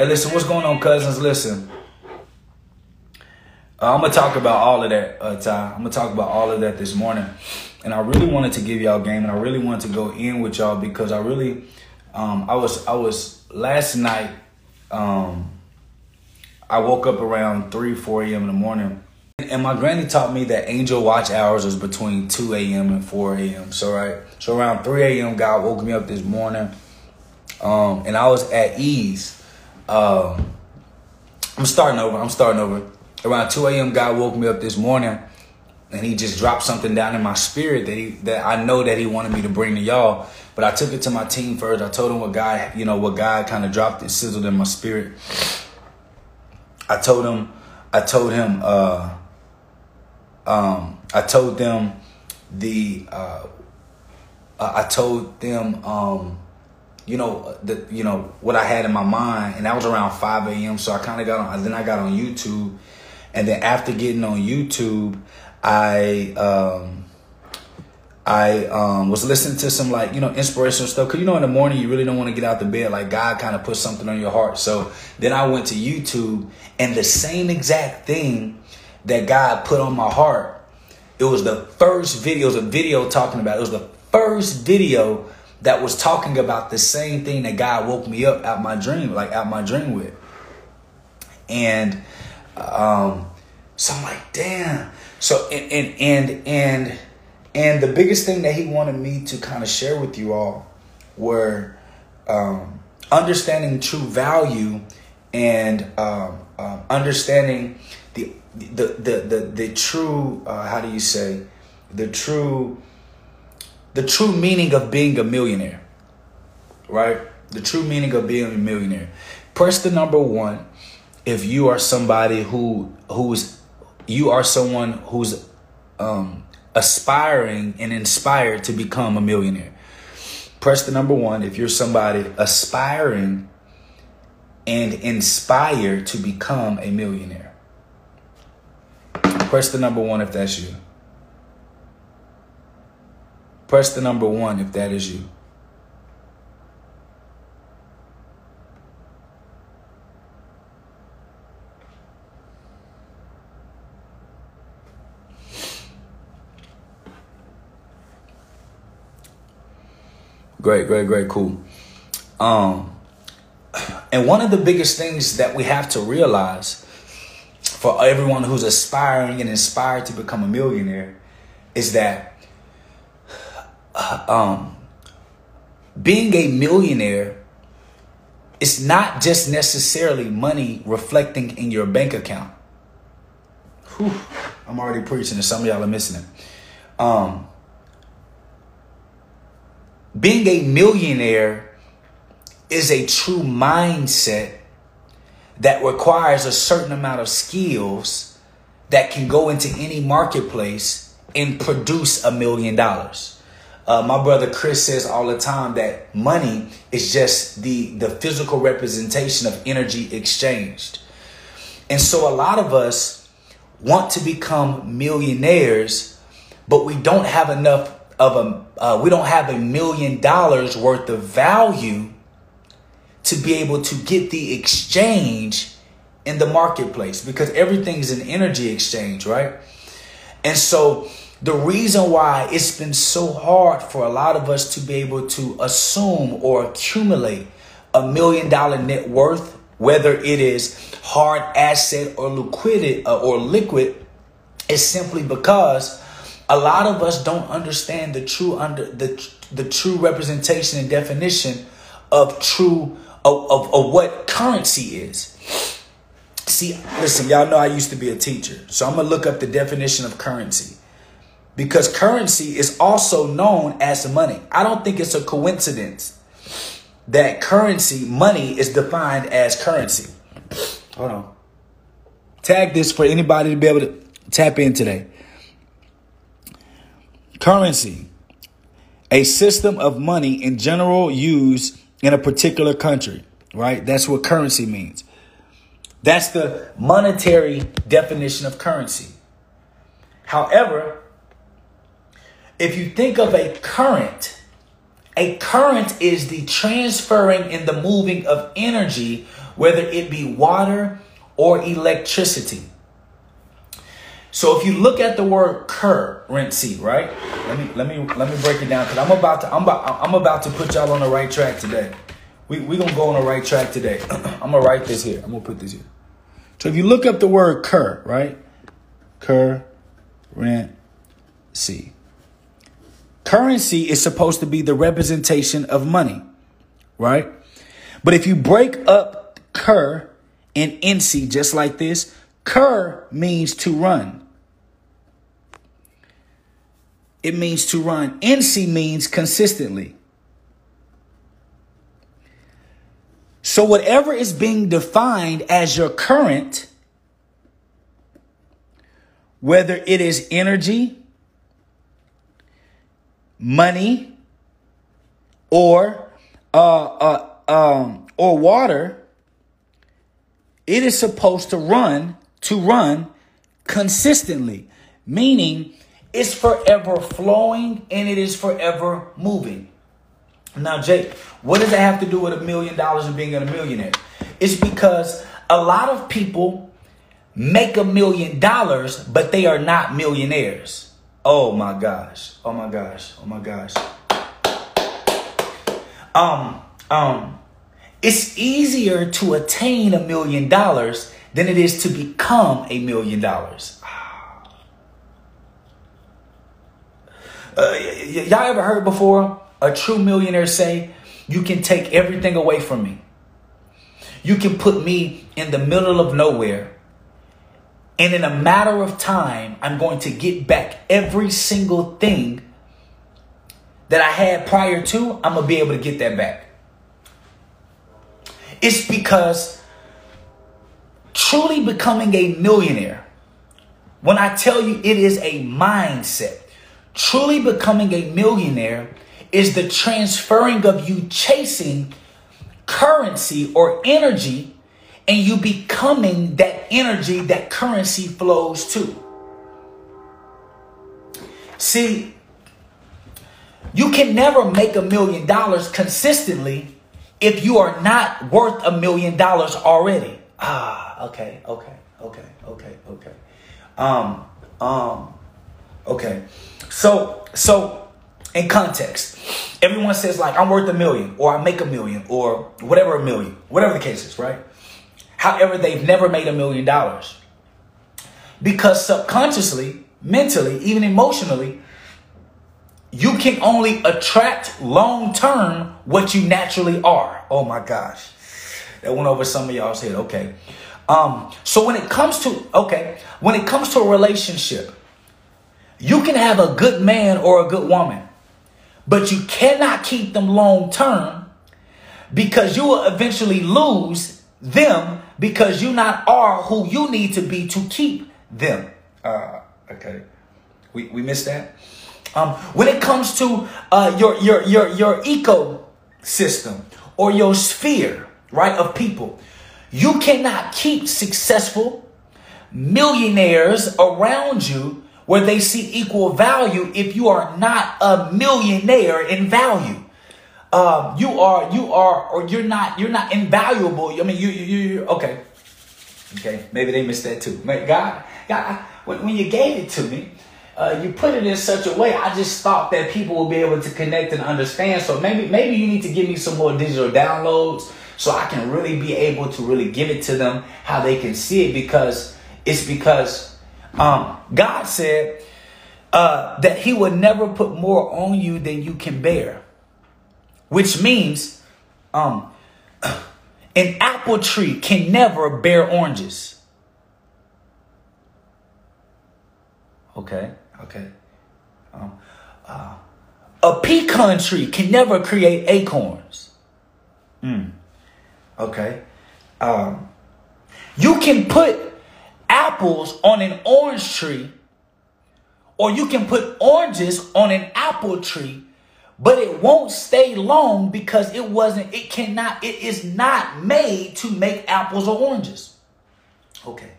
Hey, listen, what's going on, cousins? Listen. Uh, I'm gonna talk about all of that, uh, Ty. I'm gonna talk about all of that this morning, and I really wanted to give y'all game, and I really wanted to go in with y'all because I really, um, I was, I was last night. Um, I woke up around three, four a.m. in the morning, and my granny taught me that angel watch hours is between two a.m. and four a.m. So right, so around three a.m. God woke me up this morning, um, and I was at ease. Um, I'm starting over. I'm starting over around 2 a.m. God woke me up this morning and he just dropped something down in my spirit that he that I know that he wanted me to bring to y'all. But I took it to my team first. I told him what God, you know, what God kind of dropped and sizzled in my spirit. I told him, I told him, uh, um, I told them the, uh, I told them, um, you know, the, you know what I had in my mind, and that was around 5 a.m. So I kind of got on. Then I got on YouTube and then after getting on YouTube, I um, I um, was listening to some like you know inspirational stuff. Cause you know in the morning you really don't want to get out the bed. Like God kind of put something on your heart. So then I went to YouTube, and the same exact thing that God put on my heart. It was the first video. It was a video talking about. It was the first video that was talking about the same thing that God woke me up out my dream, like out my dream with. And um, so I'm like, damn. So and and and and and the biggest thing that he wanted me to kind of share with you all were um, understanding true value and um, um, understanding the, the the the the true uh, how do you say the true the true meaning of being a millionaire right the true meaning of being a millionaire press the number one if you are somebody who who's you are someone who's um, aspiring and inspired to become a millionaire. Press the number one if you're somebody aspiring and inspired to become a millionaire. Press the number one if that's you. Press the number one if that is you. Great, great, great, cool. Um, and one of the biggest things that we have to realize for everyone who's aspiring and inspired to become a millionaire is that um, being a millionaire is not just necessarily money reflecting in your bank account. Whew, I'm already preaching, and some of y'all are missing it. Um, being a millionaire is a true mindset that requires a certain amount of skills that can go into any marketplace and produce a million dollars. Uh, my brother Chris says all the time that money is just the, the physical representation of energy exchanged. And so a lot of us want to become millionaires, but we don't have enough of a uh, we don't have a million dollars worth of value to be able to get the exchange in the marketplace because everything's an energy exchange, right? And so the reason why it's been so hard for a lot of us to be able to assume or accumulate a million dollar net worth, whether it is hard asset or liquid uh, or liquid, is simply because a lot of us don't understand the true under the the true representation and definition of true of, of, of what currency is. See, listen, y'all know I used to be a teacher, so I'm gonna look up the definition of currency because currency is also known as money. I don't think it's a coincidence that currency, money, is defined as currency. Hold on. Tag this for anybody to be able to tap in today. Currency, a system of money in general used in a particular country, right? That's what currency means. That's the monetary definition of currency. However, if you think of a current, a current is the transferring and the moving of energy whether it be water or electricity. So if you look at the word currency, right? Let me let me let me break it down because I'm about to I'm about I'm about to put y'all on the right track today. We we gonna go on the right track today. I'm gonna write this here. I'm gonna put this here. So if you look up the word cur, right? Currency. Currency is supposed to be the representation of money, right? But if you break up cur and NC just like this, cur means to run. It means to run. NC means consistently. So, whatever is being defined as your current, whether it is energy, money, or uh, uh, um, or water, it is supposed to run to run consistently, meaning it's forever flowing and it is forever moving. Now, Jake, what does that have to do with a million dollars and being a millionaire? It's because a lot of people make a million dollars, but they are not millionaires. Oh my gosh. Oh my gosh. Oh my gosh. Um, um, it's easier to attain a million dollars than it is to become a million dollars. Uh, y- y'all ever heard before a true millionaire say, You can take everything away from me? You can put me in the middle of nowhere. And in a matter of time, I'm going to get back every single thing that I had prior to. I'm going to be able to get that back. It's because truly becoming a millionaire, when I tell you it is a mindset, truly becoming a millionaire is the transferring of you chasing currency or energy and you becoming that energy that currency flows to. See, you can never make a million dollars consistently if you are not worth a million dollars already. Ah, okay, okay, okay, okay, okay. Um, um, okay. So, so in context, everyone says like I'm worth a million or I make a million or whatever a million, whatever the case is, right? However, they've never made a million dollars because subconsciously, mentally, even emotionally, you can only attract long term what you naturally are. Oh my gosh. That went over some of y'all's head. Okay. Um, so when it comes to okay, when it comes to a relationship, you can have a good man or a good woman, but you cannot keep them long term because you will eventually lose them because you not are who you need to be to keep them. Uh, okay. We, we missed that. Um, when it comes to uh, your, your, your, your ecosystem or your sphere, right, of people, you cannot keep successful millionaires around you where they see equal value if you are not a millionaire in value. Um, you are, you are, or you're not, you're not invaluable. I mean, you, you, you, okay. Okay. Maybe they missed that too. God, God, when, when you gave it to me, uh, you put it in such a way. I just thought that people will be able to connect and understand. So maybe, maybe you need to give me some more digital downloads so I can really be able to really give it to them how they can see it because it's because um, God said uh, that He would never put more on you than you can bear, which means um, an apple tree can never bear oranges. Okay, okay. Um, uh, a pecan tree can never create acorns. Mm. Okay. Um, you can put apples on an orange tree, or you can put oranges on an apple tree, but it won't stay long because it wasn't, it cannot, it is not made to make apples or oranges. Okay.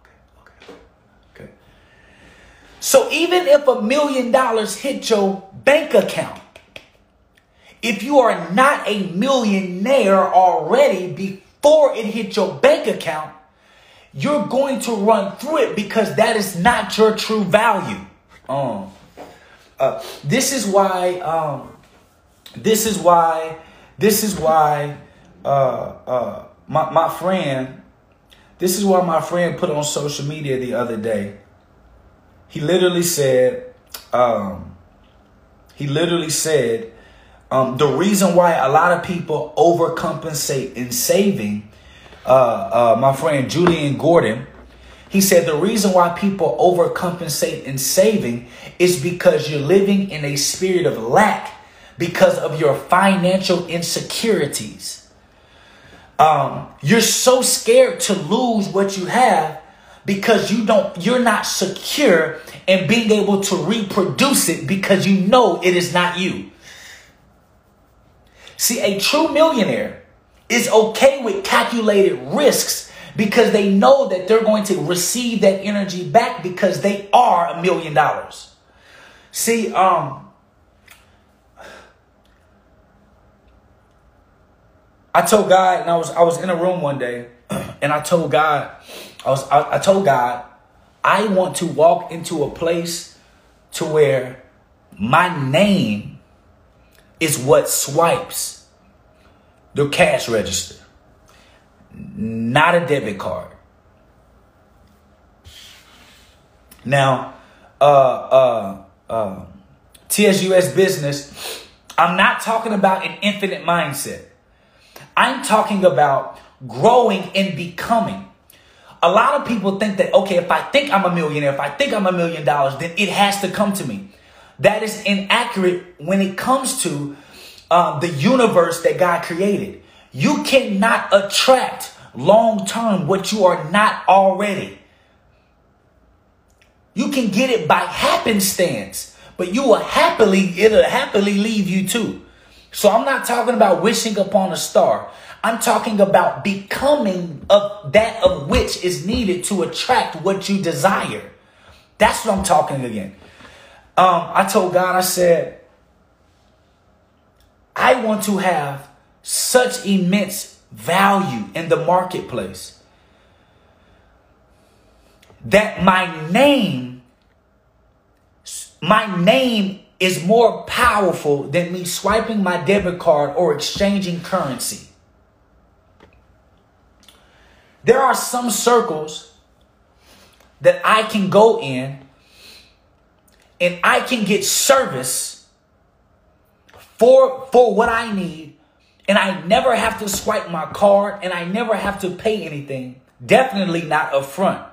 Okay. Okay. Okay. So even if a million dollars hit your bank account, if you are not a millionaire already before it hit your bank account, you're going to run through it because that is not your true value. Um, uh, this is why. Um, this is why. This is why. Uh, uh, my my friend. This is why my friend put on social media the other day. He literally said. Um, he literally said. Um, the reason why a lot of people overcompensate in saving uh, uh, my friend Julian Gordon, he said the reason why people overcompensate in saving is because you're living in a spirit of lack because of your financial insecurities. Um, you're so scared to lose what you have because you don't you're not secure in being able to reproduce it because you know it is not you. See, a true millionaire is okay with calculated risks because they know that they're going to receive that energy back because they are a million dollars. See, um, I told God, and I was I was in a room one day, and I told God, I was I, I told God, I want to walk into a place to where my name is what swipes the cash register, not a debit card. Now, uh, uh, uh, TSUS business, I'm not talking about an infinite mindset. I'm talking about growing and becoming. A lot of people think that, okay, if I think I'm a millionaire, if I think I'm a million dollars, then it has to come to me. That is inaccurate when it comes to uh, the universe that God created. You cannot attract long term what you are not already. You can get it by happenstance, but you will happily, it'll happily leave you too. So I'm not talking about wishing upon a star. I'm talking about becoming of that of which is needed to attract what you desire. That's what I'm talking again. Um, I told God, I said, I want to have such immense value in the marketplace that my name my name is more powerful than me swiping my debit card or exchanging currency. There are some circles that I can go in and I can get service for for what I need, and I never have to swipe my card, and I never have to pay anything. Definitely not upfront,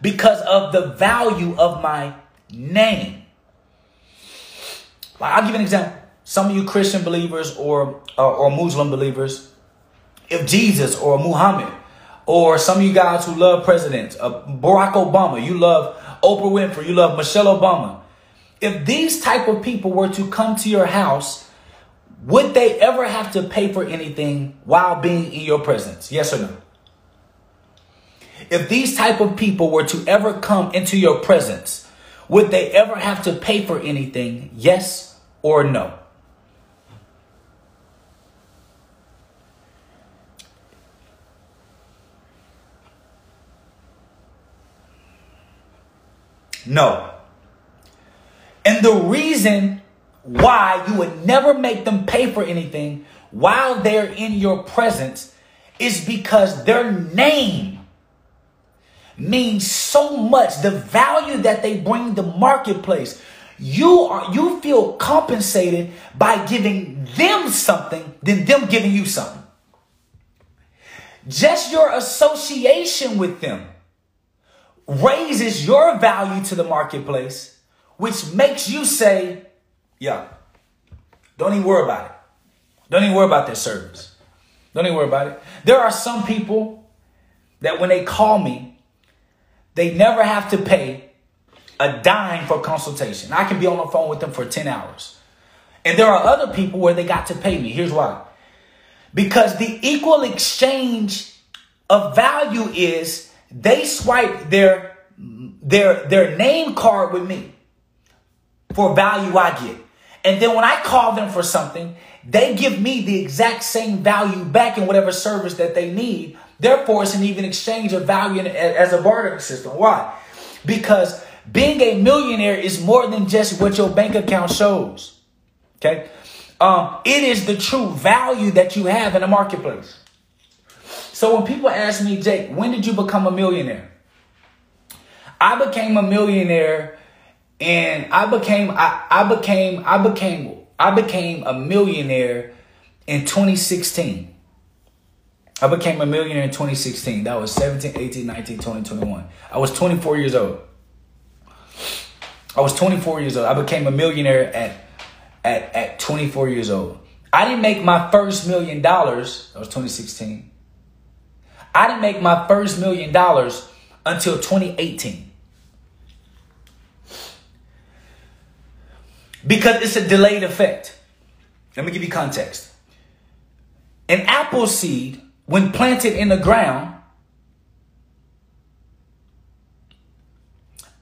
because of the value of my name. I'll give you an example. Some of you Christian believers or or Muslim believers, if Jesus or Muhammad or some of you guys who love presidents, uh, Barack Obama, you love Oprah Winfrey, you love Michelle Obama. If these type of people were to come to your house would they ever have to pay for anything while being in your presence? Yes or no? If these type of people were to ever come into your presence, would they ever have to pay for anything? Yes or no? No. And the reason why you would never make them pay for anything while they're in your presence is because their name means so much the value that they bring the marketplace you are you feel compensated by giving them something than them giving you something just your association with them raises your value to the marketplace which makes you say yeah. Don't even worry about it. Don't even worry about their service. Don't even worry about it. There are some people that when they call me, they never have to pay a dime for consultation. I can be on the phone with them for 10 hours. And there are other people where they got to pay me. Here's why. Because the equal exchange of value is they swipe their their their name card with me for value I get. And then when I call them for something, they give me the exact same value back in whatever service that they need. Therefore, it's an even exchange of value as a bartering system. Why? Because being a millionaire is more than just what your bank account shows. Okay? Um, it is the true value that you have in the marketplace. So when people ask me, Jake, when did you become a millionaire? I became a millionaire and I became I, I became I became I became a millionaire in 2016. I became a millionaire in 2016. That was 17, 18, 19, 20, 21. I was 24 years old. I was 24 years old. I became a millionaire at at at 24 years old. I didn't make my first million dollars. That was 2016. I didn't make my first million dollars until 2018. Because it's a delayed effect. Let me give you context. An apple seed, when planted in the ground,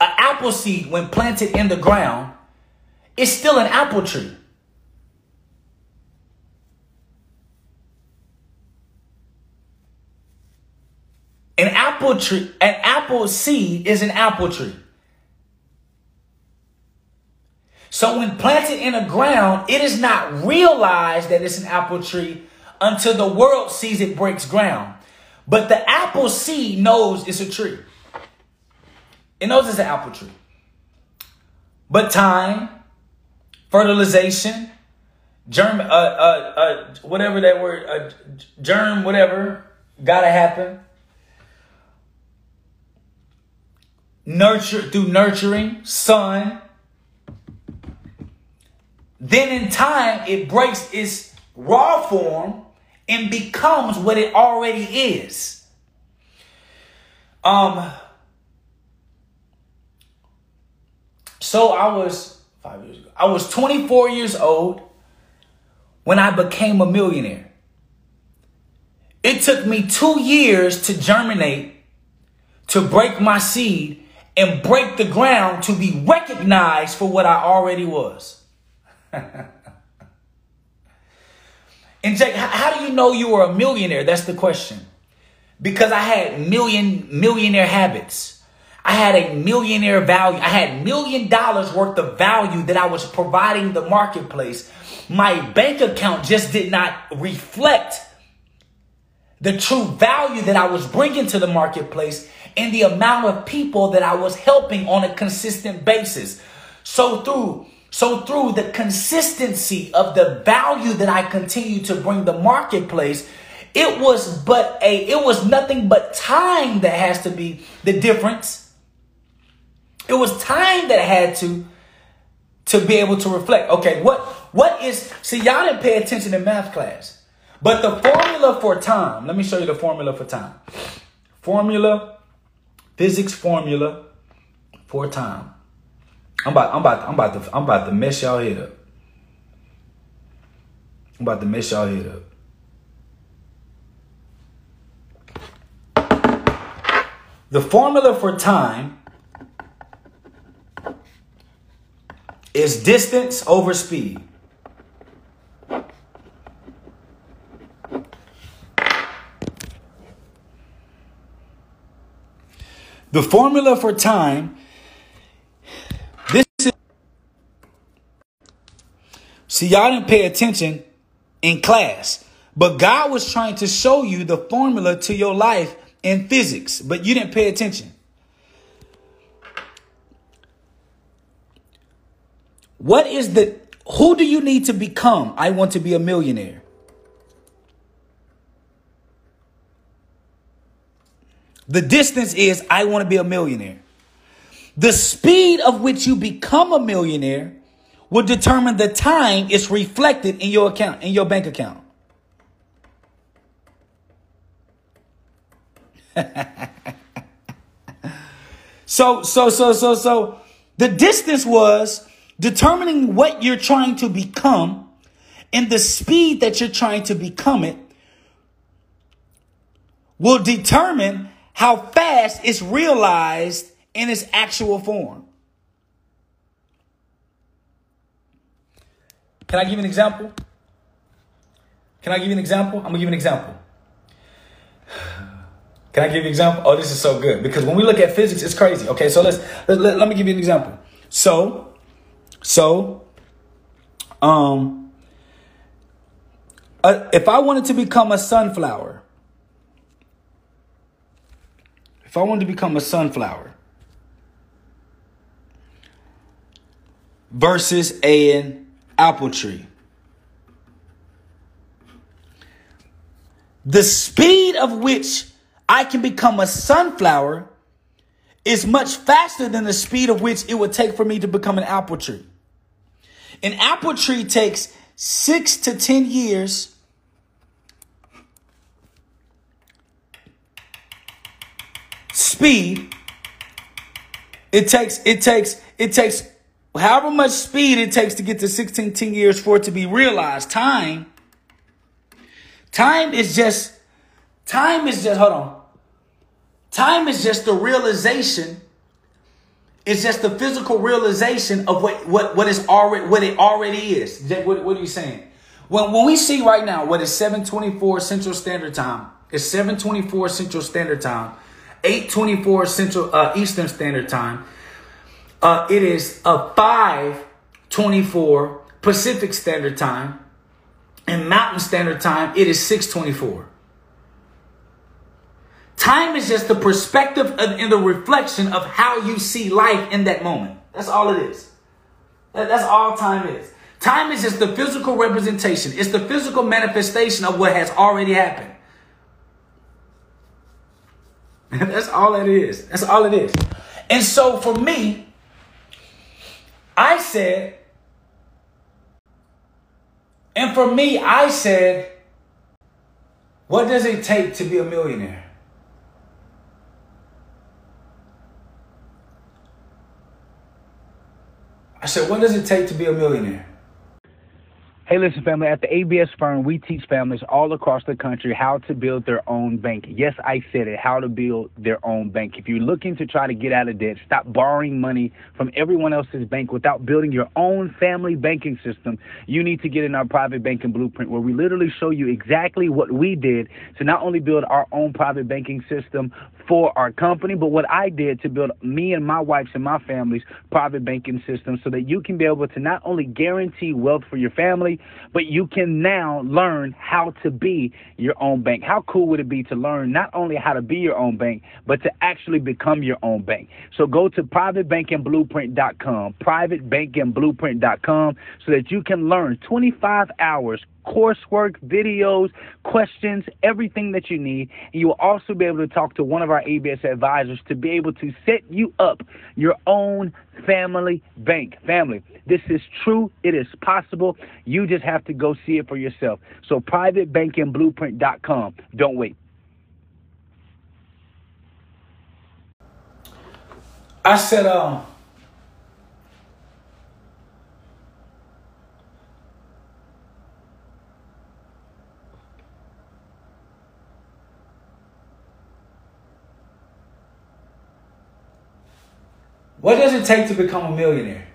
an apple seed, when planted in the ground, is still an apple tree. An apple tree, an apple seed is an apple tree. So when planted in the ground, it is not realized that it's an apple tree until the world sees it breaks ground. But the apple seed knows it's a tree. It knows it's an apple tree. But time, fertilization, germ, uh, uh, uh, whatever that word, uh, germ, whatever, gotta happen. Nurture through nurturing, sun, then in time, it breaks its raw form and becomes what it already is. Um, so I was five years ago. I was 24 years old when I became a millionaire. It took me two years to germinate, to break my seed, and break the ground to be recognized for what I already was. and Jake, how do you know you were a millionaire? That's the question. Because I had million millionaire habits. I had a millionaire value. I had million dollars worth of value that I was providing the marketplace. My bank account just did not reflect the true value that I was bringing to the marketplace and the amount of people that I was helping on a consistent basis. So through so through the consistency of the value that I continue to bring the marketplace, it was but a it was nothing but time that has to be the difference. It was time that I had to to be able to reflect. Okay, what what is see y'all didn't pay attention in math class. But the formula for time, let me show you the formula for time. Formula, physics formula for time. I'm about, I'm about, I'm about to, I'm about to mess y'all head up. I'm about to mess y'all head up. The formula for time is distance over speed. The formula for time See, y'all didn't pay attention in class, but God was trying to show you the formula to your life in physics, but you didn't pay attention. What is the, who do you need to become? I want to be a millionaire. The distance is, I want to be a millionaire. The speed of which you become a millionaire will determine the time it's reflected in your account, in your bank account. so, so, so, so, so the distance was determining what you're trying to become and the speed that you're trying to become it will determine how fast it's realized in its actual form. Can I give you an example? Can I give you an example? I'm gonna give you an example. Can I give you an example? Oh, this is so good because when we look at physics, it's crazy. Okay, so let's let, let, let me give you an example. So, so, um, uh, if I wanted to become a sunflower, if I wanted to become a sunflower versus an apple tree, the speed of which I can become a sunflower is much faster than the speed of which it would take for me to become an apple tree. An apple tree takes six to 10 years speed. It takes, it takes, it takes however much speed it takes to get to 16, 10 years for it to be realized. Time, time is just, time is just, hold on. Time is just the realization. It's just the physical realization of what what what is already what it already is. What, what are you saying? When when we see right now what is 724 Central Standard Time, it's 724 Central Standard Time, 824 Central uh, Eastern Standard Time. Uh, it is a 524 Pacific Standard Time, and Mountain Standard Time. It is 624. Time is just the perspective and the reflection of how you see life in that moment. That's all it is. That's all time is. Time is just the physical representation. It's the physical manifestation of what has already happened. That's all it is. That's all it is. And so for me, I said, and for me, I said, what does it take to be a millionaire? I said, what does it take to be a millionaire? Hey, listen, family. At the ABS firm, we teach families all across the country how to build their own bank. Yes, I said it, how to build their own bank. If you're looking to try to get out of debt, stop borrowing money from everyone else's bank without building your own family banking system, you need to get in our private banking blueprint where we literally show you exactly what we did to not only build our own private banking system for our company, but what I did to build me and my wife's and my family's private banking system so that you can be able to not only guarantee wealth for your family, but you can now learn how to be your own bank. How cool would it be to learn not only how to be your own bank, but to actually become your own bank? So go to privatebankingblueprint.com, privatebankingblueprint.com, so that you can learn 25 hours coursework, videos, questions, everything that you need. And you will also be able to talk to one of our ABS advisors to be able to set you up your own family bank. Family, this is true. It is possible. You just have to go see it for yourself. So privatebankingblueprint.com. Don't wait. I said, um, What does it take to become a millionaire?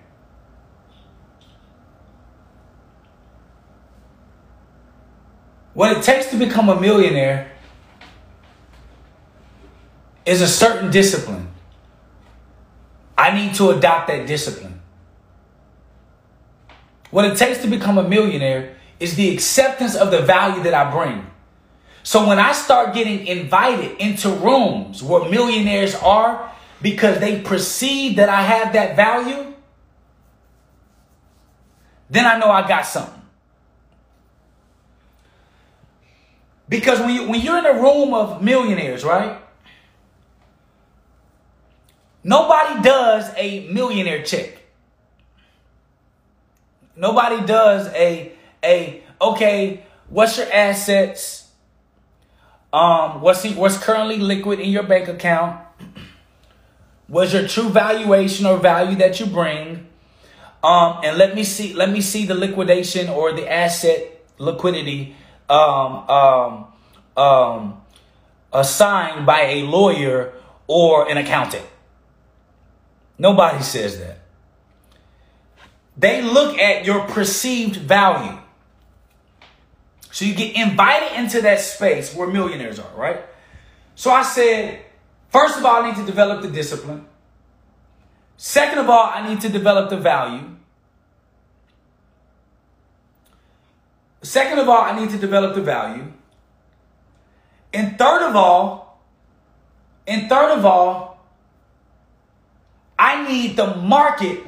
What it takes to become a millionaire is a certain discipline. I need to adopt that discipline. What it takes to become a millionaire is the acceptance of the value that I bring. So when I start getting invited into rooms where millionaires are, because they perceive that I have that value, then I know I got something. Because when, you, when you're in a room of millionaires, right? Nobody does a millionaire check. Nobody does a a okay, what's your assets? Um, what's the, what's currently liquid in your bank account? Was your true valuation or value that you bring. Um, and let me see, let me see the liquidation or the asset liquidity um, um, um, assigned by a lawyer or an accountant. Nobody says that. they look at your perceived value. So you get invited into that space where millionaires are, right? So I said, first of all, I need to develop the discipline. Second of all, I need to develop the value. Second of all, I need to develop the value. And third of all, and third of all, I need the market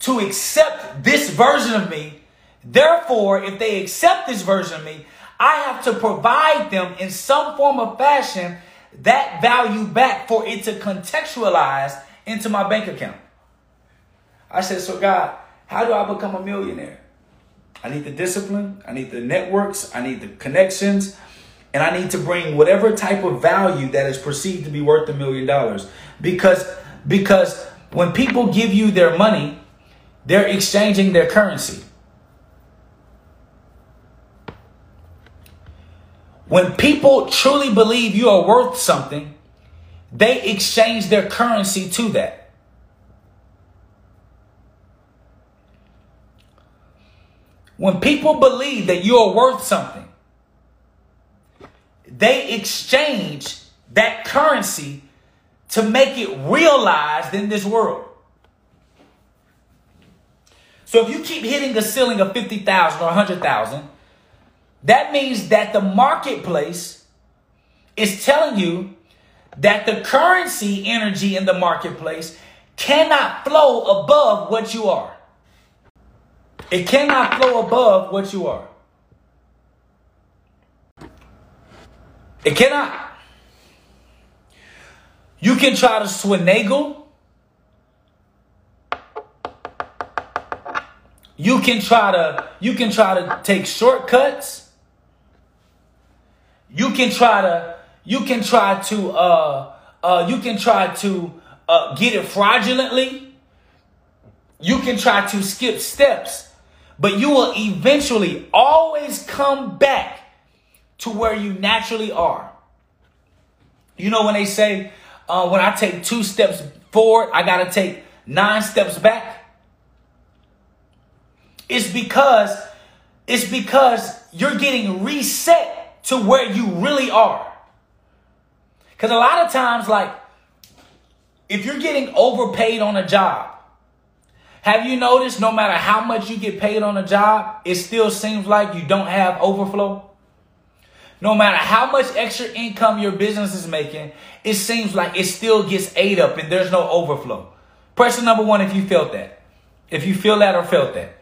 to accept this version of me. Therefore, if they accept this version of me, I have to provide them in some form of fashion that value back for it to contextualize into my bank account. I said, So, God, how do I become a millionaire? I need the discipline, I need the networks, I need the connections, and I need to bring whatever type of value that is perceived to be worth a million dollars. Because because when people give you their money, they're exchanging their currency. When people truly believe you are worth something, they exchange their currency to that. When people believe that you are worth something, they exchange that currency to make it realized in this world. So if you keep hitting a ceiling of 50,000 or 100,000, that means that the marketplace is telling you that the currency energy in the marketplace cannot flow above what you are. It cannot flow above what you are. It cannot. You can try to swinagle. You can try to you can try to take shortcuts. You can try to you can try to uh uh you can try to uh get it fraudulently. You can try to skip steps, but you will eventually always come back to where you naturally are. You know, when they say, uh, when I take two steps forward, I got to take nine steps back. It's because, it's because you're getting reset to where you really are. Because a lot of times, like, if you're getting overpaid on a job, have you noticed no matter how much you get paid on a job, it still seems like you don't have overflow? No matter how much extra income your business is making, it seems like it still gets ate up and there's no overflow. Person number one, if you felt that. If you feel that or felt that.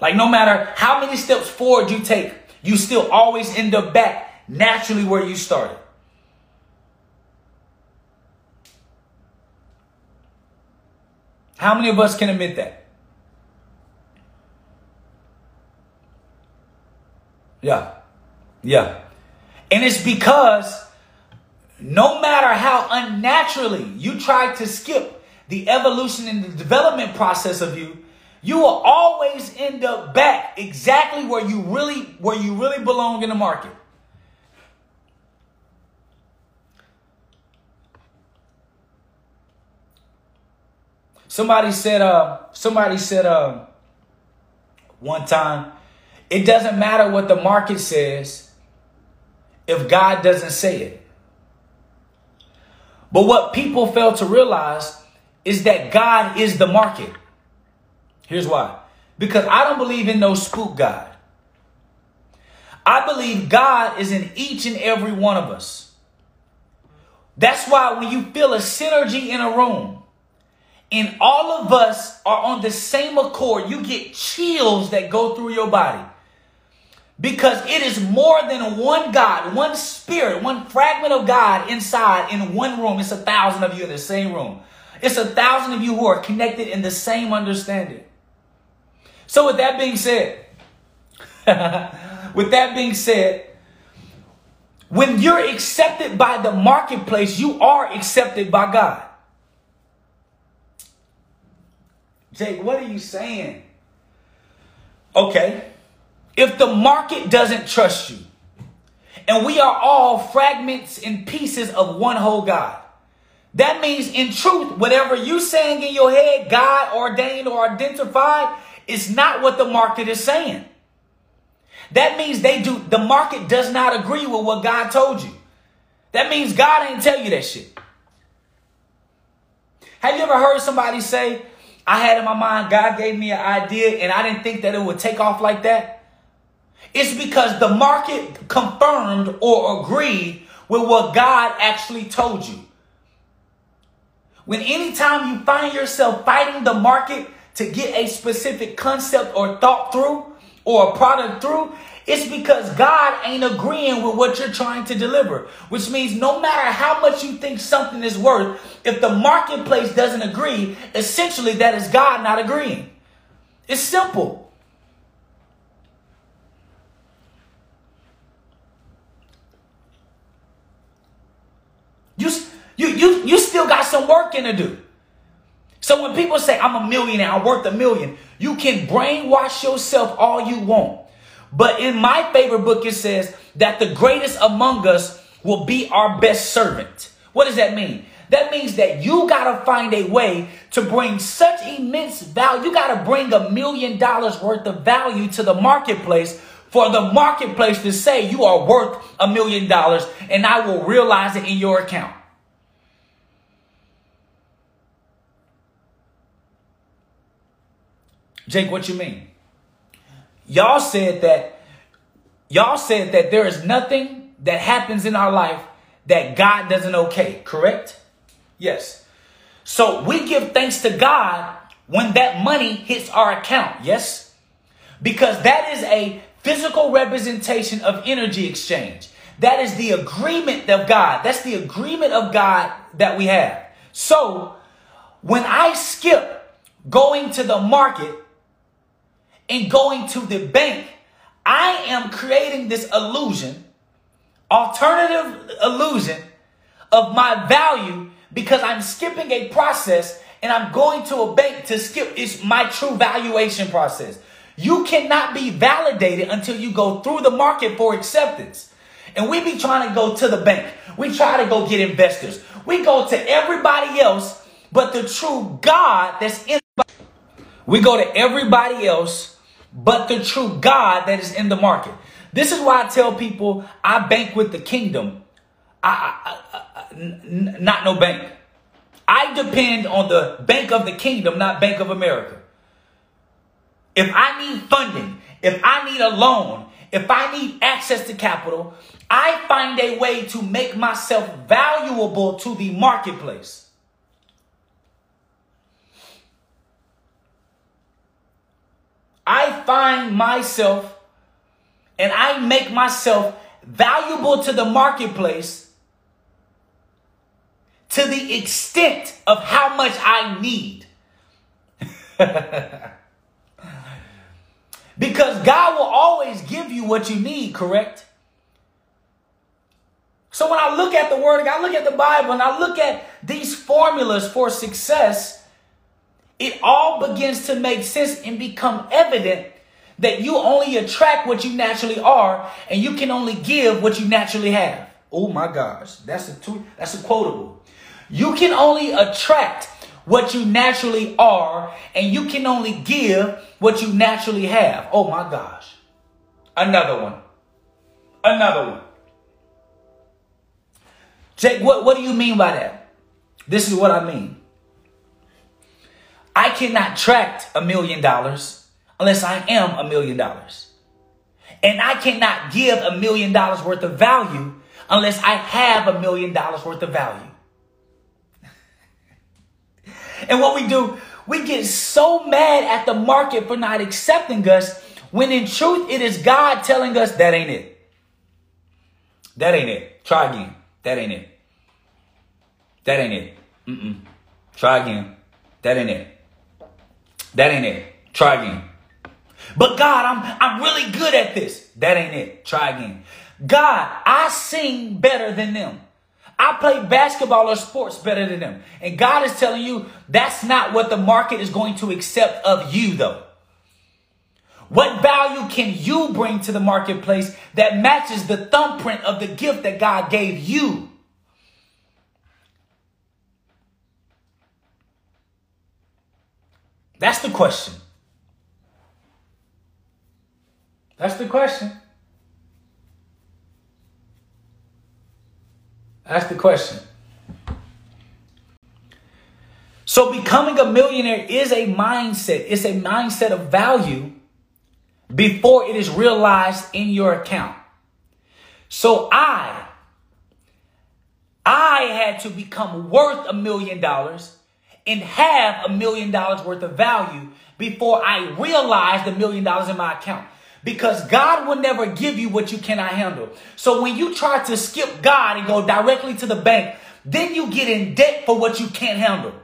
Like no matter how many steps forward you take, you still always end up back naturally where you started. How many of us can admit that? Yeah. Yeah. And it's because no matter how unnaturally you try to skip the evolution and the development process of you, you will always end up back exactly where you really where you really belong in the market. Somebody said uh somebody said uh one time it doesn't matter what the market says if God doesn't say it. But what people fail to realize is that God is the market. Here's why. Because I don't believe in no spook God. I believe God is in each and every one of us. That's why when you feel a synergy in a room and all of us are on the same accord, you get chills that go through your body. Because it is more than one God, one spirit, one fragment of God inside in one room. It's a thousand of you in the same room. It's a thousand of you who are connected in the same understanding. So, with that being said, with that being said, when you're accepted by the marketplace, you are accepted by God. Jake, what are you saying? Okay. If the market doesn't trust you, and we are all fragments and pieces of one whole God, that means in truth, whatever you saying in your head, God ordained or identified, is not what the market is saying. That means they do the market does not agree with what God told you. That means God ain't tell you that shit. Have you ever heard somebody say, I had in my mind, God gave me an idea and I didn't think that it would take off like that? It's because the market confirmed or agreed with what God actually told you. When anytime you find yourself fighting the market to get a specific concept or thought through or a product through, it's because God ain't agreeing with what you're trying to deliver. Which means no matter how much you think something is worth, if the marketplace doesn't agree, essentially that is God not agreeing. It's simple. You, you, you, you still got some working to do. So when people say, I'm a millionaire, I'm worth a million, you can brainwash yourself all you want. But in my favorite book, it says that the greatest among us will be our best servant. What does that mean? That means that you got to find a way to bring such immense value. You got to bring a million dollars worth of value to the marketplace for the marketplace to say you are worth a million dollars and I will realize it in your account. Jake, what you mean? Y'all said that y'all said that there is nothing that happens in our life that God doesn't okay, correct? Yes. So we give thanks to God when that money hits our account, yes? Because that is a physical representation of energy exchange. That is the agreement of God. That's the agreement of God that we have. So when I skip going to the market and going to the bank, I am creating this illusion, alternative illusion of my value because I'm skipping a process and I'm going to a bank to skip it's my true valuation process. You cannot be validated until you go through the market for acceptance. And we be trying to go to the bank. We try to go get investors. We go to everybody else but the true God that's in we go to everybody else but the true God that is in the market. This is why I tell people I bank with the kingdom. I, I, I, n- not no bank. I depend on the Bank of the Kingdom, not Bank of America. If I need funding, if I need a loan, if I need access to capital, I find a way to make myself valuable to the marketplace. I find myself and I make myself valuable to the marketplace to the extent of how much I need. Because God will always give you what you need, correct? So when I look at the Word, I look at the Bible, and I look at these formulas for success, it all begins to make sense and become evident that you only attract what you naturally are, and you can only give what you naturally have. Oh my gosh, that's a two, that's a quotable. You can only attract what you naturally are, and you can only give what you naturally have. Oh my gosh. Another one. Another one. Jake, what, what do you mean by that? This is what I mean. I cannot attract a million dollars unless I am a million dollars. And I cannot give a million dollars worth of value unless I have a million dollars worth of value. And what we do, we get so mad at the market for not accepting us when in truth it is God telling us that ain't it. That ain't it. Try again. That ain't it. That ain't it. Mm-mm. Try again. That ain't it. That ain't it. Try again. But God, I'm I'm really good at this. That ain't it. Try again. God, I sing better than them. I play basketball or sports better than them. And God is telling you that's not what the market is going to accept of you, though. What value can you bring to the marketplace that matches the thumbprint of the gift that God gave you? That's the question. That's the question. That's the question. So becoming a millionaire is a mindset. It's a mindset of value before it is realized in your account. So I, I had to become worth a million dollars and have a million dollars worth of value before I realize the million dollars in my account. Because God will never give you what you cannot handle. So when you try to skip God and go directly to the bank, then you get in debt for what you can't handle.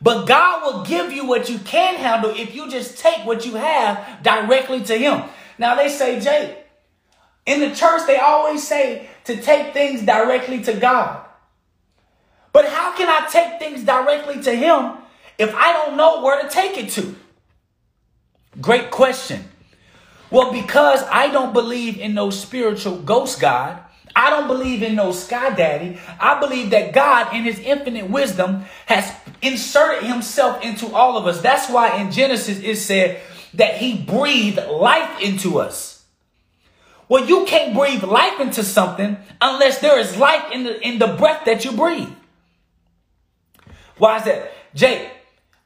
But God will give you what you can handle if you just take what you have directly to Him. Now they say, Jay, in the church, they always say to take things directly to God. But how can I take things directly to Him if I don't know where to take it to? Great question. Well, because I don't believe in no spiritual ghost God, I don't believe in no sky daddy. I believe that God, in his infinite wisdom, has inserted himself into all of us. That's why in Genesis it said that he breathed life into us. Well, you can't breathe life into something unless there is life in the, in the breath that you breathe. Why is that? Jake,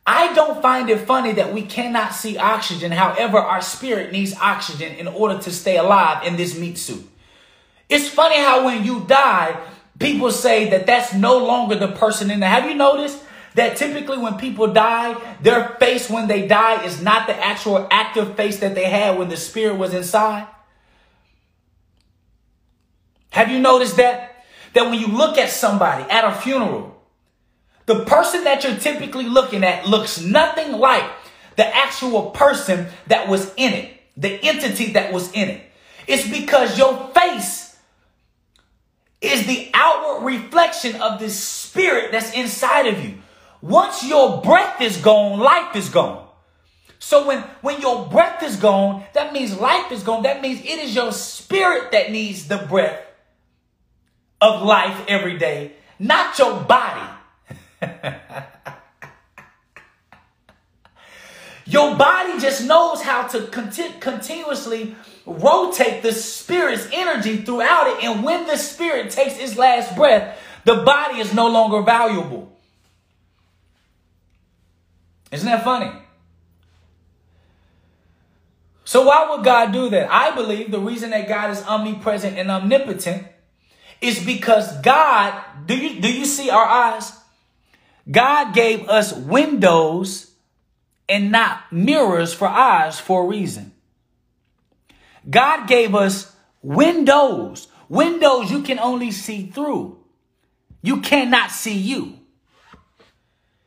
I don't find it funny that we cannot see oxygen. However, our spirit needs oxygen in order to stay alive in this meat suit. It's funny how when you die, people say that that's no longer the person in there. Have you noticed that typically when people die, their face when they die is not the actual active face that they had when the spirit was inside? Have you noticed that? That when you look at somebody at a funeral, the person that you're typically looking at looks nothing like the actual person that was in it, the entity that was in it. It's because your face is the outward reflection of this spirit that's inside of you. Once your breath is gone, life is gone. So when, when your breath is gone, that means life is gone. That means it is your spirit that needs the breath of life every day, not your body. Your body just knows how to conti- continuously rotate the spirit's energy throughout it. And when the spirit takes its last breath, the body is no longer valuable. Isn't that funny? So, why would God do that? I believe the reason that God is omnipresent and omnipotent is because God, do you, do you see our eyes? God gave us windows and not mirrors for eyes for a reason. God gave us windows. Windows you can only see through. You cannot see you.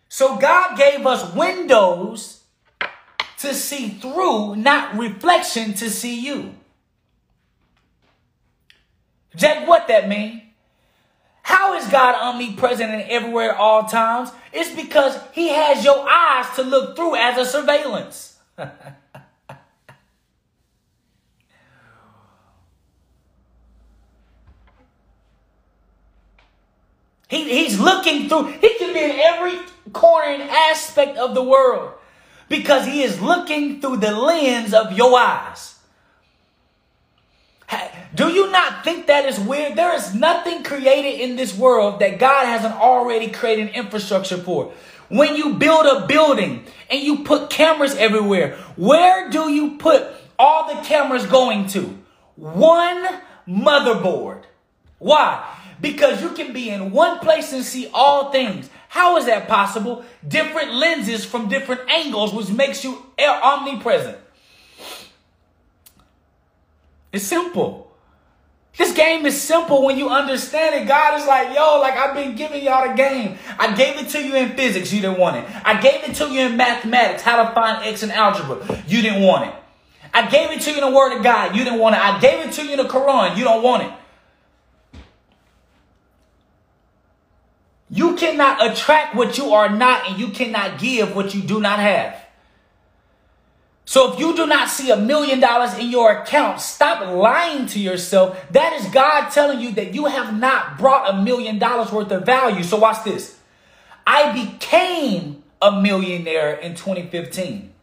So God gave us windows to see through, not reflection to see you. Jack, what that mean? How is God omnipresent and everywhere at all times? It's because he has your eyes to look through as a surveillance. he, he's looking through. He can be in every corner and aspect of the world because he is looking through the lens of your eyes. Do you not think that is weird? There is nothing created in this world that God hasn't already created infrastructure for. When you build a building and you put cameras everywhere, where do you put all the cameras going to? One motherboard. Why? Because you can be in one place and see all things. How is that possible? Different lenses from different angles, which makes you omnipresent. It's simple. This game is simple when you understand it. God is like, yo, like I've been giving y'all the game. I gave it to you in physics, you didn't want it. I gave it to you in mathematics, how to find x in algebra, you didn't want it. I gave it to you in the Word of God, you didn't want it. I gave it to you in the Quran, you don't want it. You cannot attract what you are not, and you cannot give what you do not have. So if you do not see a million dollars in your account, stop lying to yourself. That is God telling you that you have not brought a million dollars worth of value. So watch this. I became a millionaire in 2015.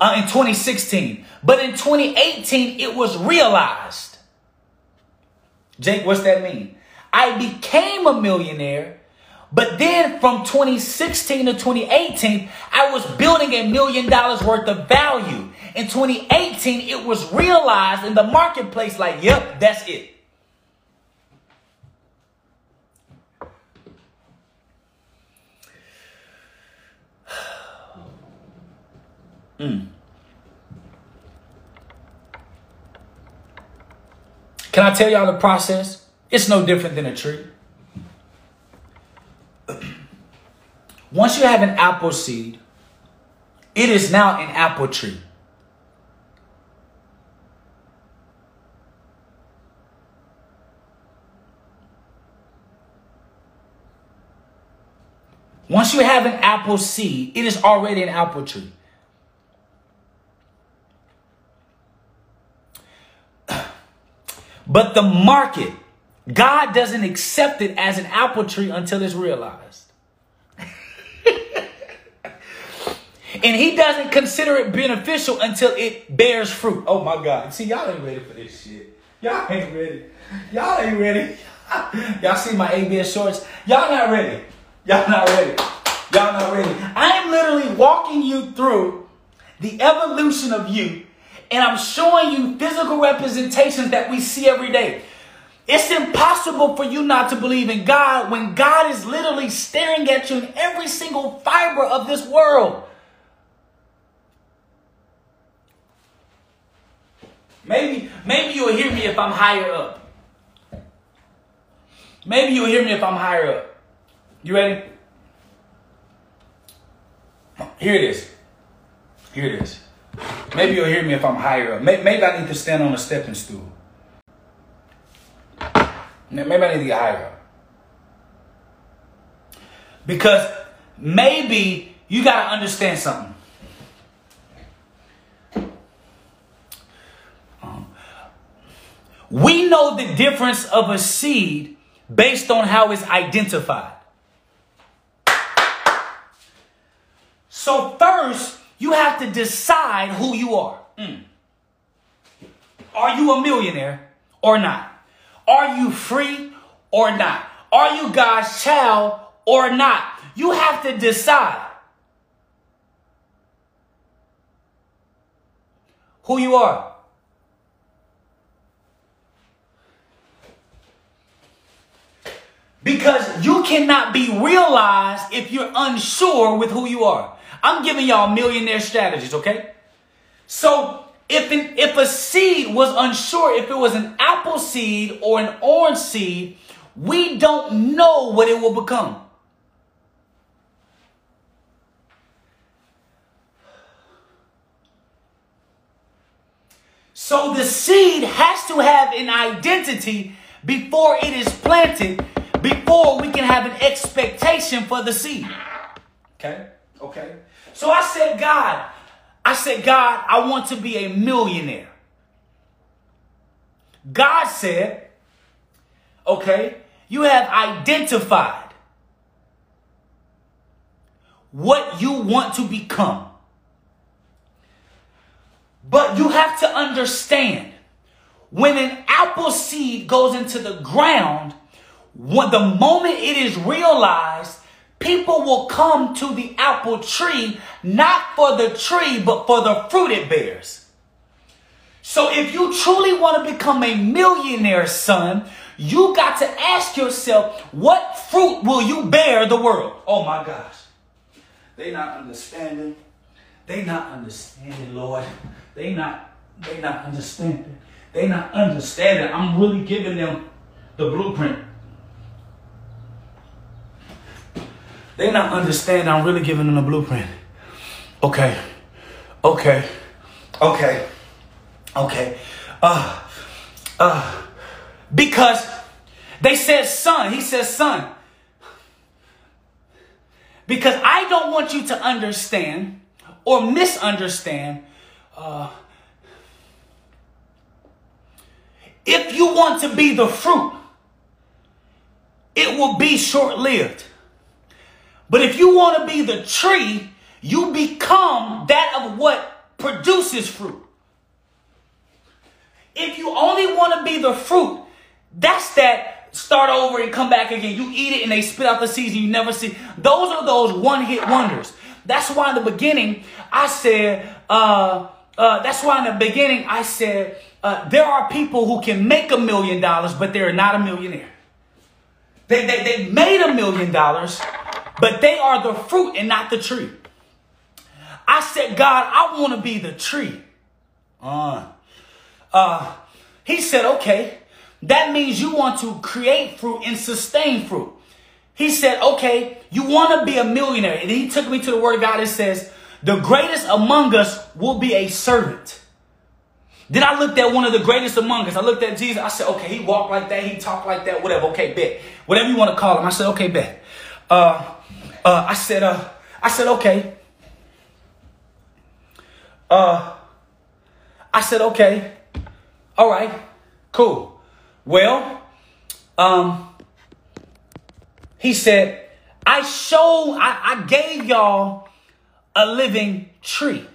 uh, in 2016. But in 2018, it was realized. Jake, what's that mean? I became a millionaire, but then from 2016 to 2018, I was building a million dollars worth of value. In 2018, it was realized in the marketplace like, yep, that's it. Mm. Can I tell y'all the process? It's no different than a tree. Once you have an apple seed, it is now an apple tree. Once you have an apple seed, it is already an apple tree. But the market, God doesn't accept it as an apple tree until it's realized. and he doesn't consider it beneficial until it bears fruit. Oh my God. See, y'all ain't ready for this shit. Y'all ain't ready. Y'all ain't ready. y'all see my ABS shorts? Y'all not ready. Y'all not ready. Y'all not ready. I am literally walking you through the evolution of you and I'm showing you physical representations that we see every day. It's impossible for you not to believe in God when God is literally staring at you in every single fiber of this world. Maybe, maybe you'll hear me if I'm higher up. Maybe you'll hear me if I'm higher up. You ready? Here it is. Here it is. Maybe you'll hear me if I'm higher up. Maybe I need to stand on a stepping stool. Maybe I need to get higher. Because maybe you got to understand something. We know the difference of a seed based on how it's identified. So, first, you have to decide who you are. Mm. Are you a millionaire or not? Are you free or not? Are you God's child or not? You have to decide who you are. Because you cannot be realized if you're unsure with who you are. I'm giving y'all millionaire strategies, okay? So if an, if a seed was unsure if it was an apple seed or an orange seed, we don't know what it will become. So the seed has to have an identity before it is planted, before we can have an expectation for the seed. Okay? Okay? So I said, God, I said, God, I want to be a millionaire. God said, okay, you have identified what you want to become. But you have to understand when an apple seed goes into the ground, when the moment it is realized people will come to the apple tree not for the tree, but for the fruit it bears. So if you truly want to become a millionaire, son, you got to ask yourself, what fruit will you bear the world? Oh my gosh. They not understanding. They not understanding, Lord. They not, they not understanding. They not understanding. I'm really giving them the blueprint. They not understand I'm really giving them a blueprint. Okay. Okay. Okay. Okay. Uh uh because they said son. He says son. Because I don't want you to understand or misunderstand uh, if you want to be the fruit, it will be short lived. But if you want to be the tree, you become that of what produces fruit. If you only want to be the fruit, that's that start over and come back again. You eat it and they spit out the seeds and you never see. Those are those one hit wonders. That's why in the beginning I said, uh, uh, that's why in the beginning I said, uh, there are people who can make a million dollars, but they're not a millionaire. They, they, they made a million dollars, but they are the fruit and not the tree. I said, God, I want to be the tree. Uh, uh, he said, okay, that means you want to create fruit and sustain fruit. He said, okay, you want to be a millionaire. And he took me to the word of God and says, the greatest among us will be a servant. Then I looked at one of the greatest among us. I looked at Jesus. I said, okay, he walked like that. He talked like that. Whatever. Okay, bet. Whatever you want to call him. I said, okay, bet. Uh, uh, I said, uh, I said, okay. Uh, I said, okay. All right. Cool. Well, um, he said, I showed, I, I gave y'all a living tree.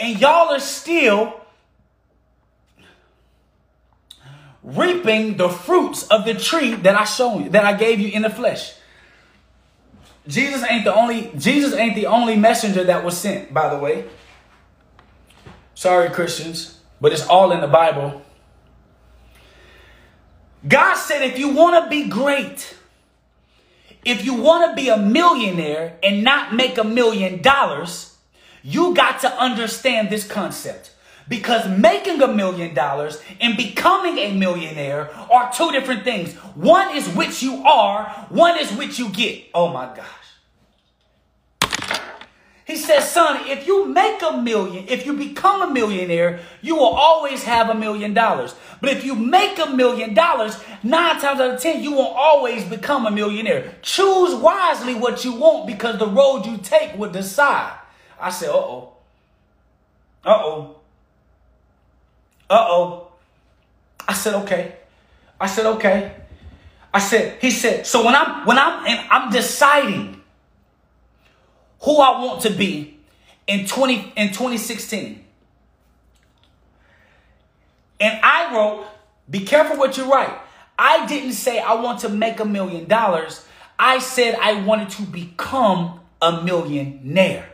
and y'all are still reaping the fruits of the tree that I showed you, that I gave you in the flesh. Jesus ain't the only Jesus ain't the only messenger that was sent, by the way. Sorry, Christians, but it's all in the Bible. God said if you want to be great, if you want to be a millionaire and not make a million dollars, you got to understand this concept. Because making a million dollars and becoming a millionaire are two different things. One is which you are, one is which you get. Oh my gosh. He says, son, if you make a million, if you become a millionaire, you will always have a million dollars. But if you make a million dollars, nine times out of ten, you won't always become a millionaire. Choose wisely what you want because the road you take will decide. I said, uh oh. Uh oh. Uh oh. I said, okay. I said, okay. I said, he said, so when I'm when I'm and I'm deciding who I want to be in 20 in 2016. And I wrote, be careful what you write. I didn't say I want to make a million dollars. I said I wanted to become a millionaire.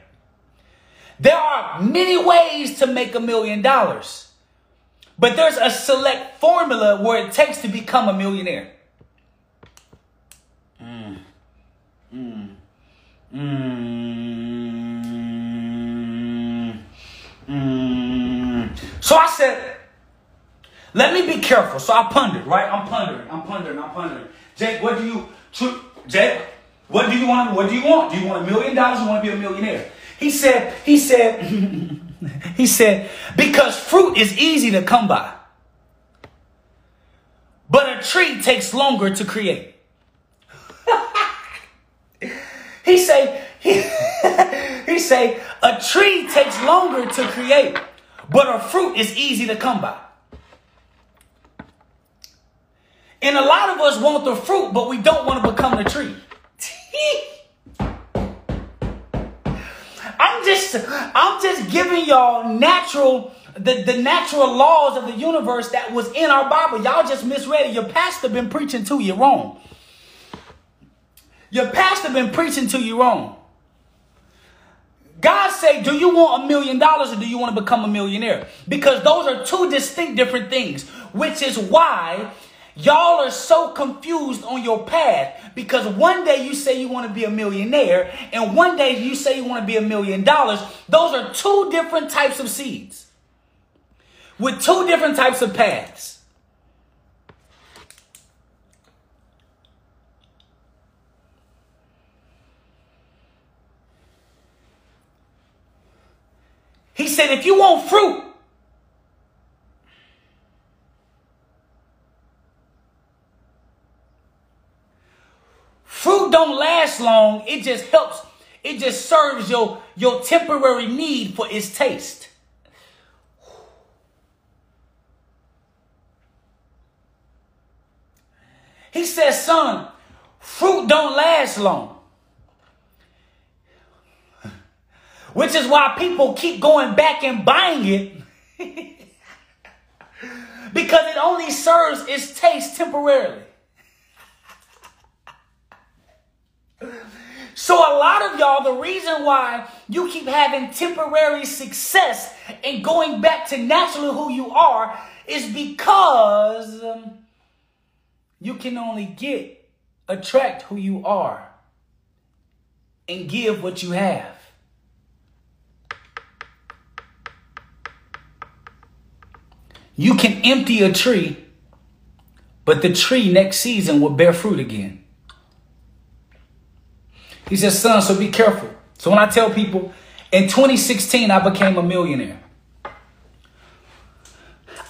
There are many ways to make a million dollars, but there's a select formula where it takes to become a millionaire. So I said, let me be careful. So I pondered, right? I'm pondering, I'm pondering, I'm pondering. Jake, what do you, Jake, what do you want? What do you want? Do you want a million dollars? Or you want to be a millionaire? He said, he said, he said, because fruit is easy to come by, but a tree takes longer to create. he say, he, he say, a tree takes longer to create, but a fruit is easy to come by. And a lot of us want the fruit, but we don't want to become the tree. I'm just I'm just giving y'all natural the, the natural laws of the universe that was in our Bible. Y'all just misread it. Your pastor been preaching to you wrong. Your pastor been preaching to you wrong. God say, do you want a million dollars or do you want to become a millionaire? Because those are two distinct different things, which is why Y'all are so confused on your path because one day you say you want to be a millionaire and one day you say you want to be a million dollars. Those are two different types of seeds with two different types of paths. He said, if you want fruit, Fruit don't last long. It just helps. It just serves your, your temporary need for its taste. He says, son, fruit don't last long. Which is why people keep going back and buying it. because it only serves its taste temporarily. So, a lot of y'all, the reason why you keep having temporary success and going back to naturally who you are is because um, you can only get, attract who you are, and give what you have. You can empty a tree, but the tree next season will bear fruit again. He says, son, so be careful. So when I tell people, in 2016, I became a millionaire.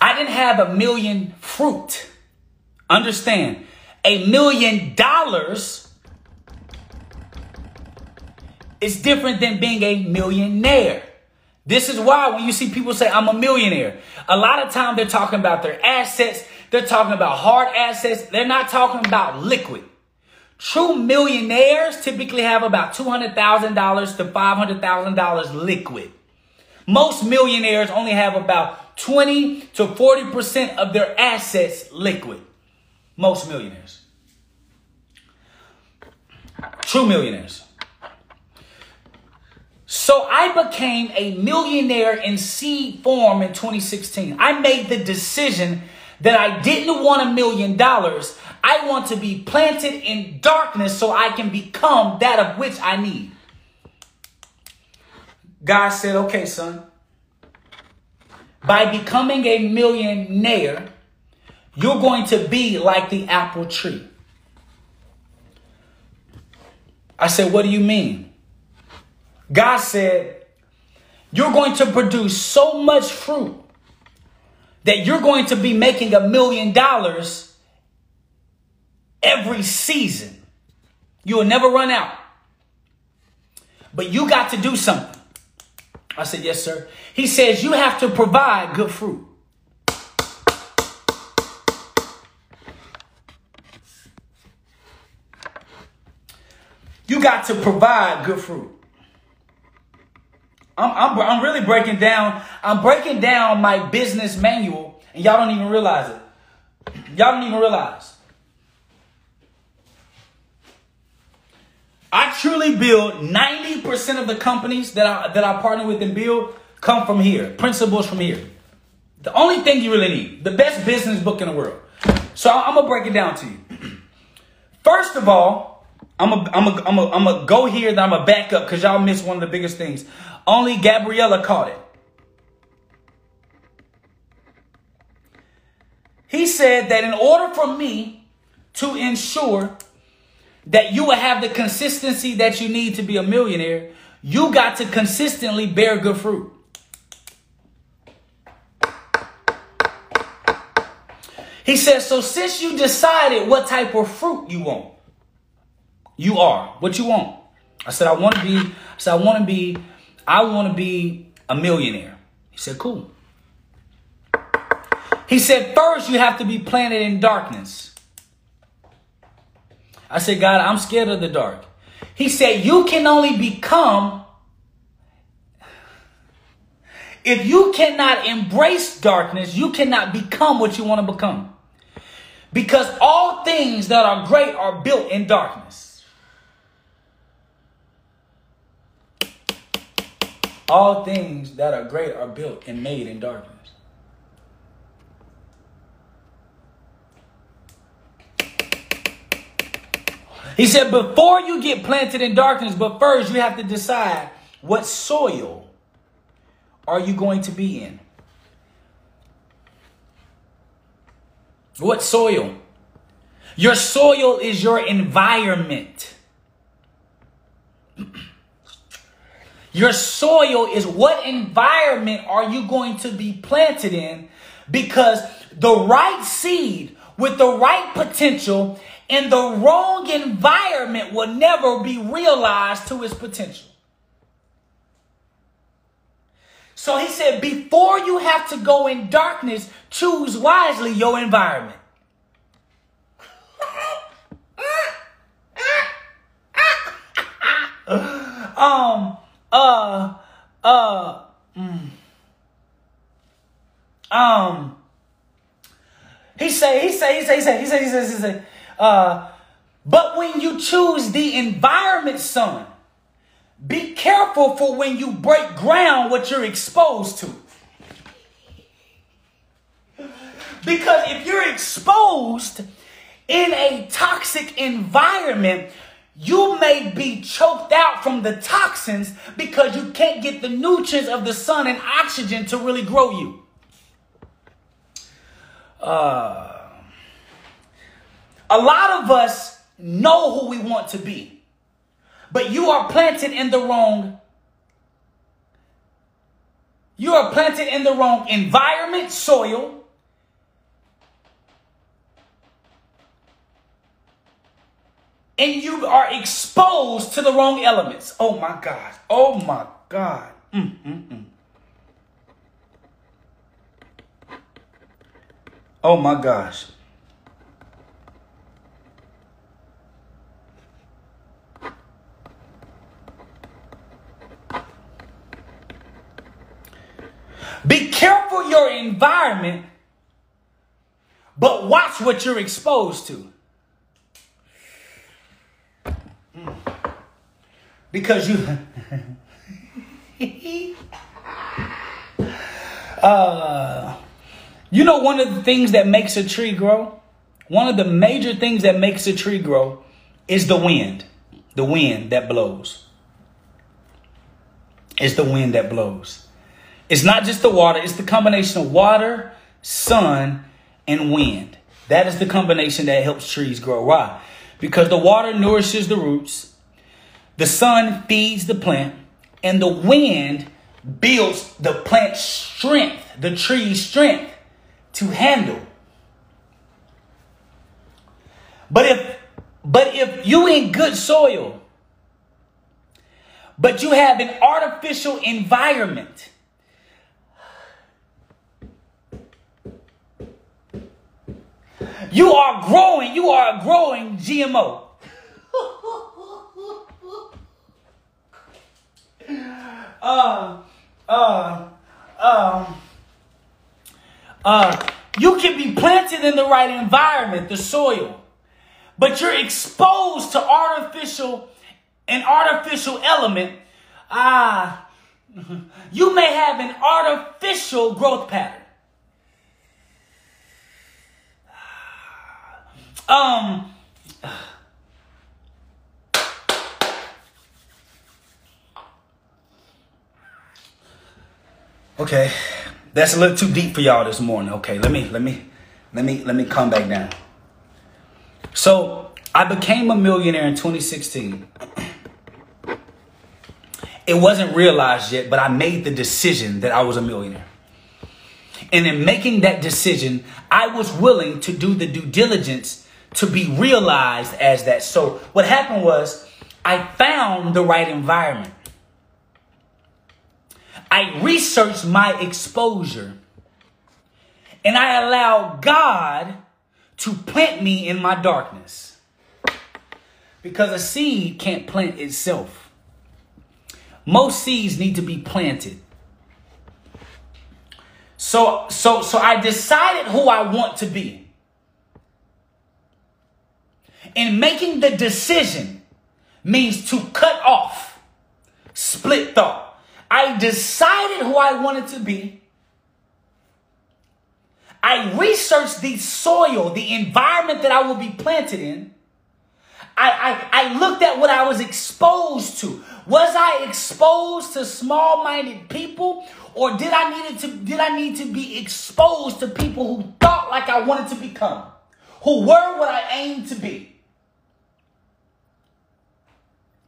I didn't have a million fruit. Understand, a million dollars is different than being a millionaire. This is why when you see people say, I'm a millionaire, a lot of time they're talking about their assets. They're talking about hard assets. They're not talking about liquid. True millionaires typically have about $200,000 to $500,000 liquid. Most millionaires only have about 20 to 40% of their assets liquid. Most millionaires. True millionaires. So I became a millionaire in seed form in 2016. I made the decision that I didn't want a million dollars. I want to be planted in darkness so I can become that of which I need. God said, okay, son, by becoming a millionaire, you're going to be like the apple tree. I said, what do you mean? God said, you're going to produce so much fruit that you're going to be making a million dollars every season. You will never run out. But you got to do something. I said, Yes, sir. He says, You have to provide good fruit. You got to provide good fruit. I'm, I'm, I'm really breaking down, I'm breaking down my business manual, and y'all don't even realize it. Y'all don't even realize. I truly build 90% of the companies that I that I partner with and build come from here. Principles from here. The only thing you really need, the best business book in the world. So I'm gonna break it down to you. First of all, I'm gonna I'm gonna I'm gonna I'm gonna go here, then I'm gonna back up because y'all missed one of the biggest things. Only Gabriella caught it. He said that in order for me to ensure that you will have the consistency that you need to be a millionaire, you got to consistently bear good fruit. He says, so since you decided what type of fruit you want, you are what you want. I said, I want to be, I said, I want to be, I want to be a millionaire. He said, cool. He said, first you have to be planted in darkness. I said, God, I'm scared of the dark. He said, You can only become, if you cannot embrace darkness, you cannot become what you want to become. Because all things that are great are built in darkness. All things that are great are built and made in darkness. He said, before you get planted in darkness, but first you have to decide what soil are you going to be in? What soil? Your soil is your environment. Your soil is what environment are you going to be planted in? Because the right seed with the right potential in the wrong environment will never be realized to its potential. So he said, before you have to go in darkness, choose wisely your environment. um, uh, uh, mm, um, he say, he say, he say, he say, he say, he say, he say, uh, but when you choose the environment, son, be careful for when you break ground what you're exposed to. Because if you're exposed in a toxic environment, you may be choked out from the toxins because you can't get the nutrients of the sun and oxygen to really grow you. Uh, a lot of us know who we want to be, but you are planted in the wrong. You are planted in the wrong environment, soil, and you are exposed to the wrong elements. Oh my God. Oh my God. Mm, mm, mm. Oh my gosh. Be careful your environment, but watch what you're exposed to. because you uh, you know one of the things that makes a tree grow one of the major things that makes a tree grow is the wind the wind that blows it's the wind that blows it's not just the water it's the combination of water sun and wind. That is the combination that helps trees grow. Why? Because the water nourishes the roots the sun feeds the plant, and the wind builds the plant's strength, the tree's strength to handle. But if but if you in good soil, but you have an artificial environment, you are growing, you are a growing GMO. uh, uh, um, uh, you can be planted in the right environment, the soil, but you're exposed to artificial, an artificial element. Ah, you may have an artificial growth pattern. Um, Okay, that's a little too deep for y'all this morning. Okay, let me let me let me let me come back down. So I became a millionaire in 2016. It wasn't realized yet, but I made the decision that I was a millionaire. And in making that decision, I was willing to do the due diligence to be realized as that. So what happened was I found the right environment. I researched my exposure and I allowed God to plant me in my darkness. Because a seed can't plant itself. Most seeds need to be planted. So so so I decided who I want to be. And making the decision means to cut off split thought. I decided who I wanted to be. I researched the soil, the environment that I will be planted in. I, I, I looked at what I was exposed to. Was I exposed to small-minded people? Or did I needed to did I need to be exposed to people who thought like I wanted to become? Who were what I aimed to be?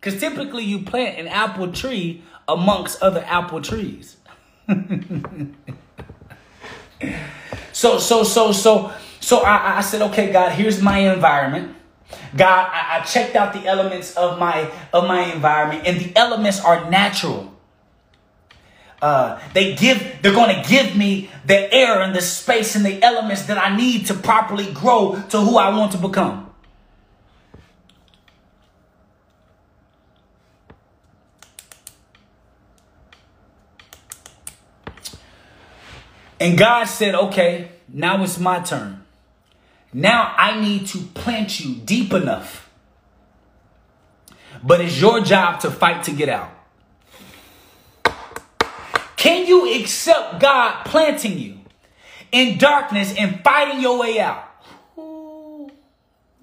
Because typically you plant an apple tree amongst other apple trees. so, so, so, so, so I, I said, okay, God, here's my environment. God, I, I checked out the elements of my of my environment, and the elements are natural. Uh, they give they're going to give me the air and the space and the elements that I need to properly grow to who I want to become. And God said, okay, now it's my turn. Now I need to plant you deep enough. But it's your job to fight to get out. Can you accept God planting you in darkness and fighting your way out?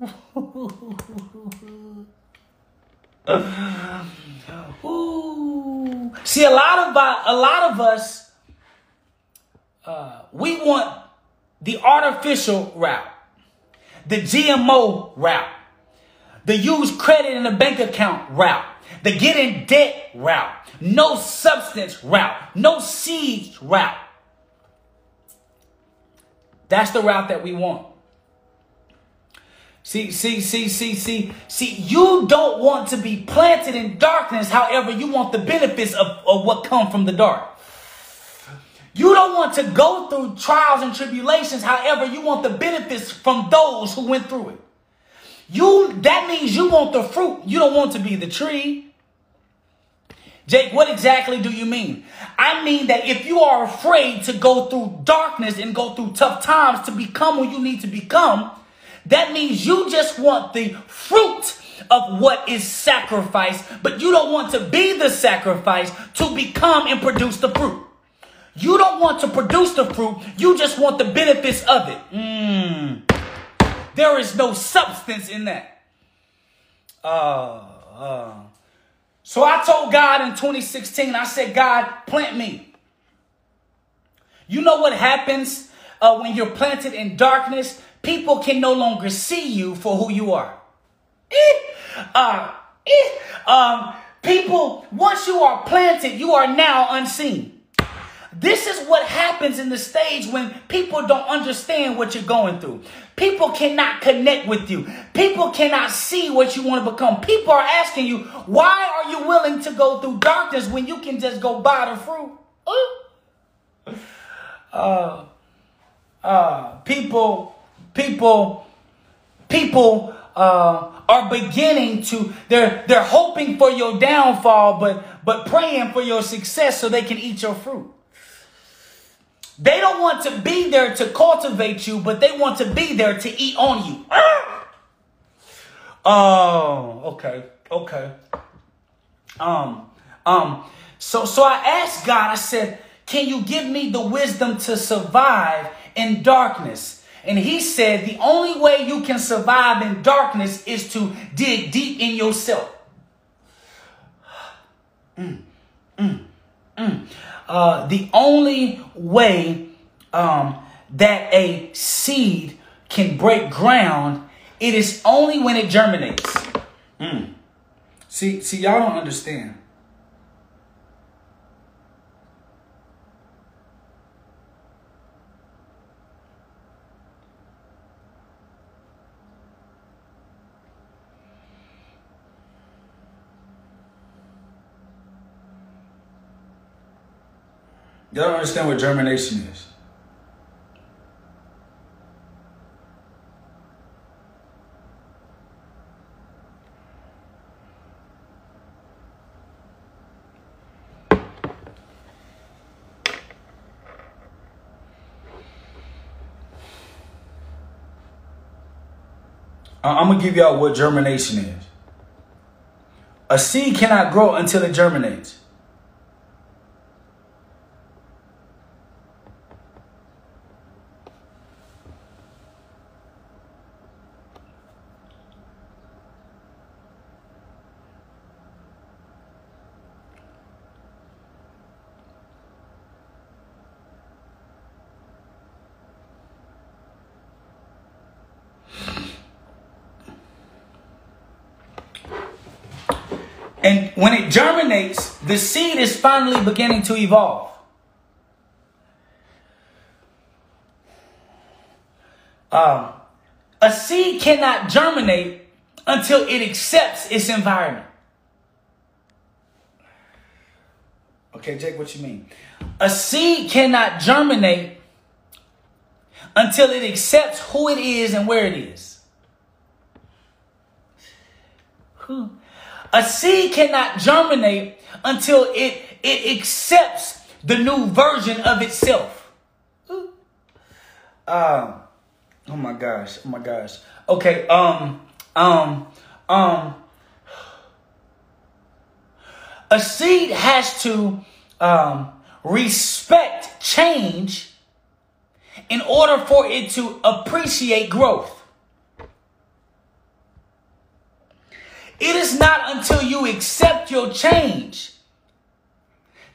See, a lot of a lot of us, uh, we want the artificial route, the GMO route, the use credit in the bank account route, the get in debt route, no substance route, no seeds route. That's the route that we want. See, see, see, see, see, see, you don't want to be planted in darkness. However, you want the benefits of, of what come from the dark. You don't want to go through trials and tribulations. However, you want the benefits from those who went through it. You, that means you want the fruit. You don't want to be the tree. Jake, what exactly do you mean? I mean that if you are afraid to go through darkness and go through tough times to become who you need to become, that means you just want the fruit of what is sacrificed, but you don't want to be the sacrifice to become and produce the fruit. You don't want to produce the fruit, you just want the benefits of it. Mm. There is no substance in that. Uh, uh. So I told God in 2016, I said, God, plant me. You know what happens uh, when you're planted in darkness? people can no longer see you for who you are. Uh, um, people, once you are planted, you are now unseen. This is what happens in the stage when people don't understand what you're going through. People cannot connect with you. People cannot see what you want to become. People are asking you, why are you willing to go through darkness when you can just go buy the fruit? Uh, uh, people people people uh, are beginning to they're they're hoping for your downfall but but praying for your success so they can eat your fruit they don't want to be there to cultivate you but they want to be there to eat on you oh okay okay um um so so i asked god i said can you give me the wisdom to survive in darkness and he said the only way you can survive in darkness is to dig deep in yourself. Mm, mm, mm. Uh, the only way um, that a seed can break ground, it is only when it germinates. Mm. See, see, y'all don't understand. Y'all don't understand what germination is. I'm gonna give y'all what germination is. A seed cannot grow until it germinates. And when it germinates, the seed is finally beginning to evolve. Um, a seed cannot germinate until it accepts its environment. Okay, Jake, what you mean? A seed cannot germinate until it accepts who it is and where it is. Who? A seed cannot germinate until it, it accepts the new version of itself. Uh, oh my gosh. Oh my gosh. Okay. Um. Um. Um. A seed has to um, respect change in order for it to appreciate growth. It is not until you accept your change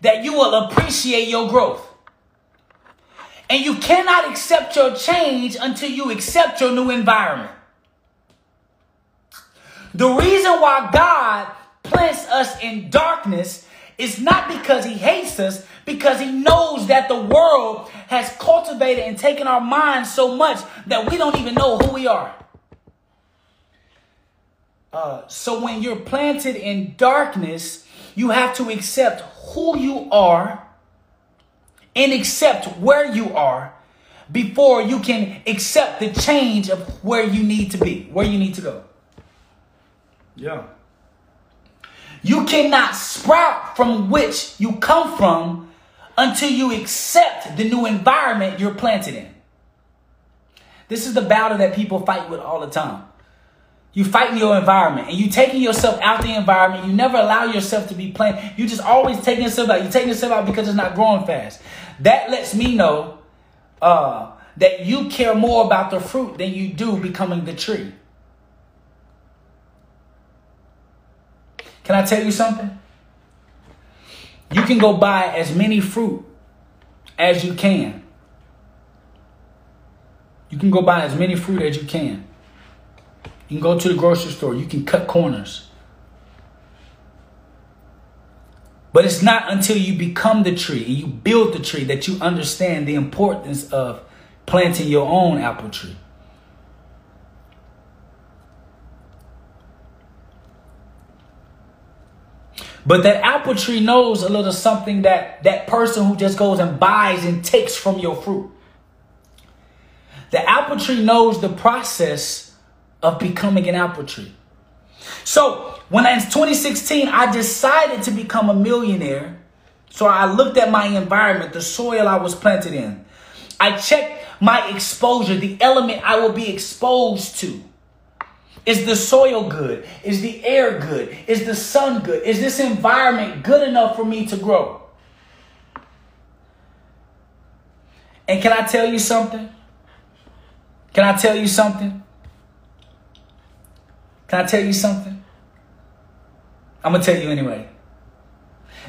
that you will appreciate your growth. And you cannot accept your change until you accept your new environment. The reason why God plants us in darkness is not because he hates us, because he knows that the world has cultivated and taken our minds so much that we don't even know who we are. Uh, so when you're planted in darkness, you have to accept who you are and accept where you are before you can accept the change of where you need to be, where you need to go. Yeah. You cannot sprout from which you come from until you accept the new environment you're planted in. This is the battle that people fight with all the time. You fight in your environment and you taking yourself out the environment. You never allow yourself to be planted. You just always taking yourself out. You taking yourself out because it's not growing fast. That lets me know uh, that you care more about the fruit than you do becoming the tree. Can I tell you something? You can go buy as many fruit as you can. You can go buy as many fruit as you can. You can go to the grocery store. You can cut corners. But it's not until you become the tree and you build the tree that you understand the importance of planting your own apple tree. But that apple tree knows a little something that that person who just goes and buys and takes from your fruit. The apple tree knows the process of becoming an apple tree. So when I, in 2016, I decided to become a millionaire. So I looked at my environment, the soil I was planted in. I checked my exposure, the element I will be exposed to. Is the soil good? Is the air good? Is the sun good? Is this environment good enough for me to grow? And can I tell you something? Can I tell you something? Can I tell you something? I'm going to tell you anyway.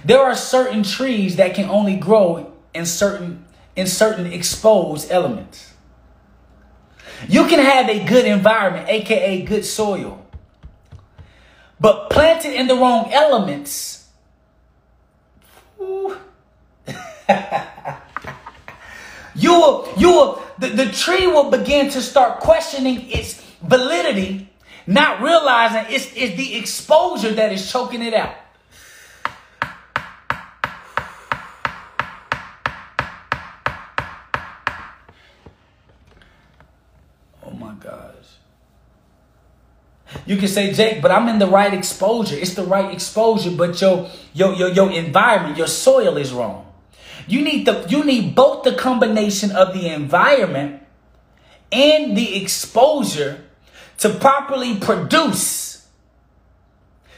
There are certain trees that can only grow in certain in certain exposed elements. You can have a good environment, aka good soil. But planted in the wrong elements, you will, you will, the, the tree will begin to start questioning its validity, not realizing it's, it's the exposure that is choking it out. Oh my gosh. You can say, Jake, but I'm in the right exposure. It's the right exposure, but your your your, your environment, your soil is wrong. You need the you need both the combination of the environment and the exposure to properly produce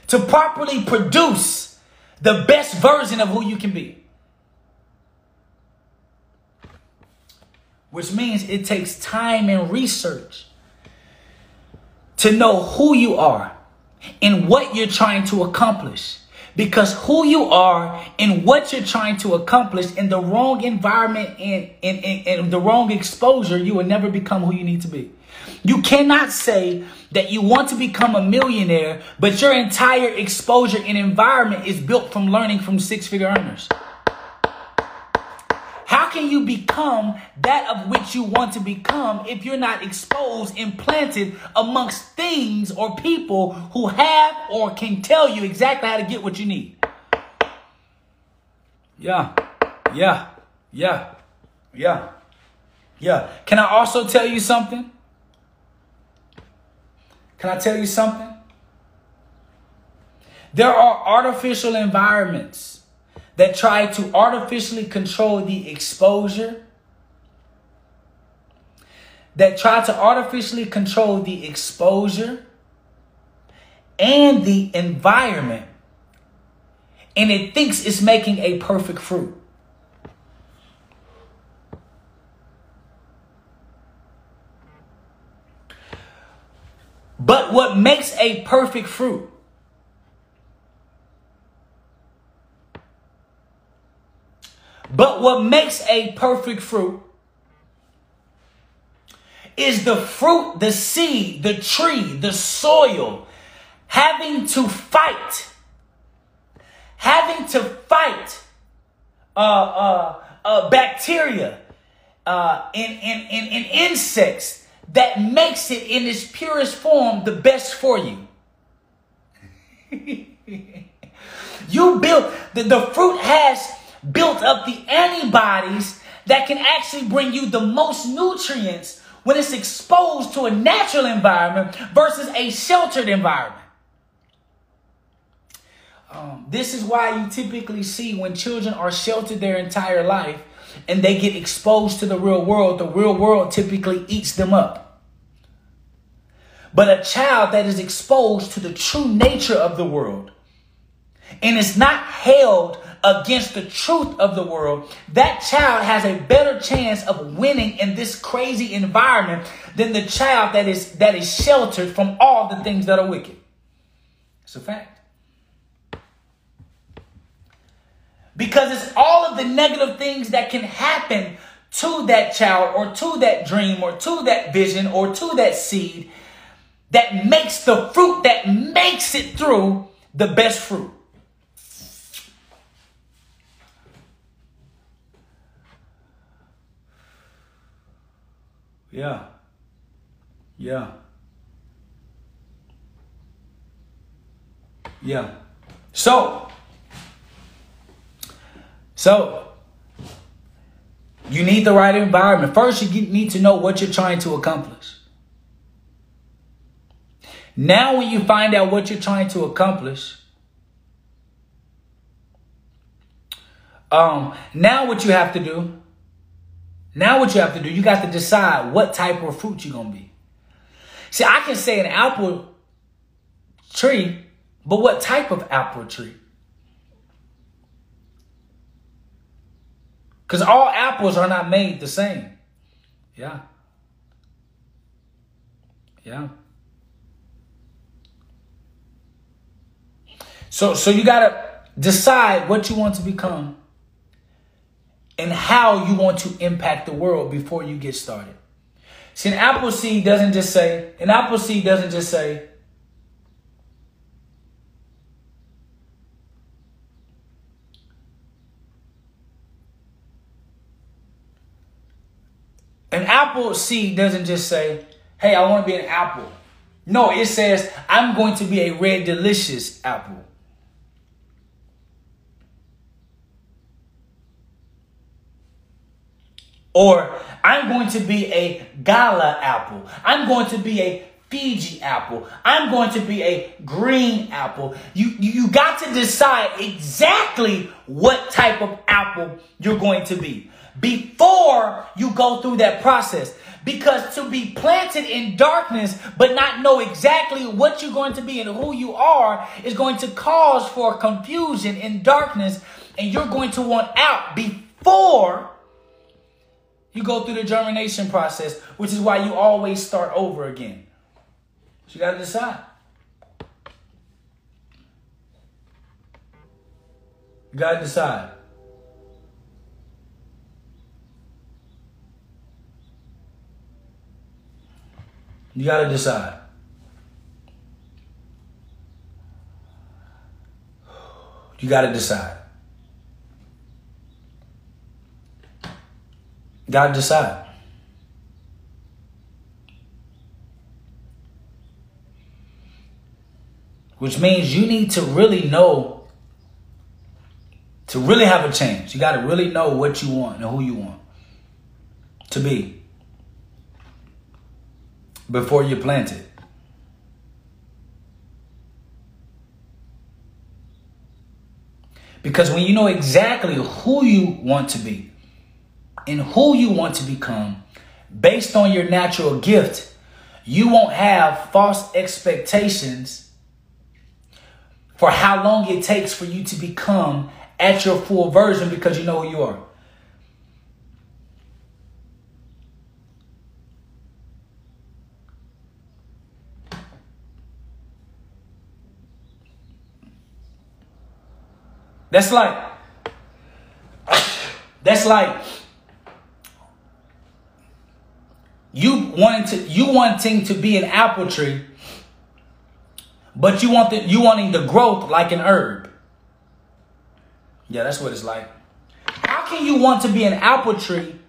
to properly produce the best version of who you can be. Which means it takes time and research to know who you are and what you're trying to accomplish. Because who you are and what you're trying to accomplish in the wrong environment and in the wrong exposure, you will never become who you need to be. You cannot say that you want to become a millionaire, but your entire exposure and environment is built from learning from six figure earners. How can you become that of which you want to become if you're not exposed and planted amongst things or people who have or can tell you exactly how to get what you need? Yeah, yeah, yeah, yeah, yeah. Can I also tell you something? Can I tell you something? There are artificial environments that try to artificially control the exposure that try to artificially control the exposure and the environment, and it thinks it's making a perfect fruit. But what makes a perfect fruit? But what makes a perfect fruit is the fruit, the seed, the tree, the soil having to fight, having to fight uh, uh, uh, bacteria uh, and, and, and, and insects that makes it in its purest form the best for you. you build, the, the fruit has built up the antibodies that can actually bring you the most nutrients when it's exposed to a natural environment versus a sheltered environment. Um, this is why you typically see when children are sheltered their entire life and they get exposed to the real world, the real world typically eats them up. But a child that is exposed to the true nature of the world and is not held against the truth of the world, that child has a better chance of winning in this crazy environment than the child that is that is sheltered from all the things that are wicked. It's a fact. Because it's all of the negative things that can happen to that child or to that dream or to that vision or to that seed that makes the fruit that makes it through the best fruit. Yeah. Yeah. Yeah. So, so you need the right environment. First, you need to know what you're trying to accomplish. Now, when you find out what you're trying to accomplish, um, now what you have to do now what you have to do, you got to decide what type of fruit you're going to be. See, I can say an apple tree, but what type of apple tree? Because all apples are not made the same. Yeah. Yeah. So so you got to decide what you want to become and how you want to impact the world before you get started. See, an apple seed doesn't just say, an apple seed doesn't just say, An apple seed doesn't just say, hey, I want to be an apple. No, it says, I'm going to be a red delicious apple. Or I'm going to be a gala apple. I'm going to be a Fuji apple. I'm going to be a green apple. You, you got to decide exactly what type of apple you're going to be before you go through that process. Because to be planted in darkness but not know exactly what you're going to be and who you are is going to cause for confusion in darkness and you're going to want out before you go through the germination process, which is why you always start over again. So you got to decide. You got to decide. You got to decide. You got to decide. Got to decide. Which means you need to really know, to really have a change. You got to really know what you want and who you want to be before you plant it. Because when you know exactly who you want to be, and who you want to become, based on your natural gift, you won't have false expectations for how long it takes for you to become at your full version because you know who you are. That's like that's like you wanting to you wanting to be an apple tree, but you want the you wanting the growth like an herb. Yeah, that's what it's like. How can you want to be an apple tree,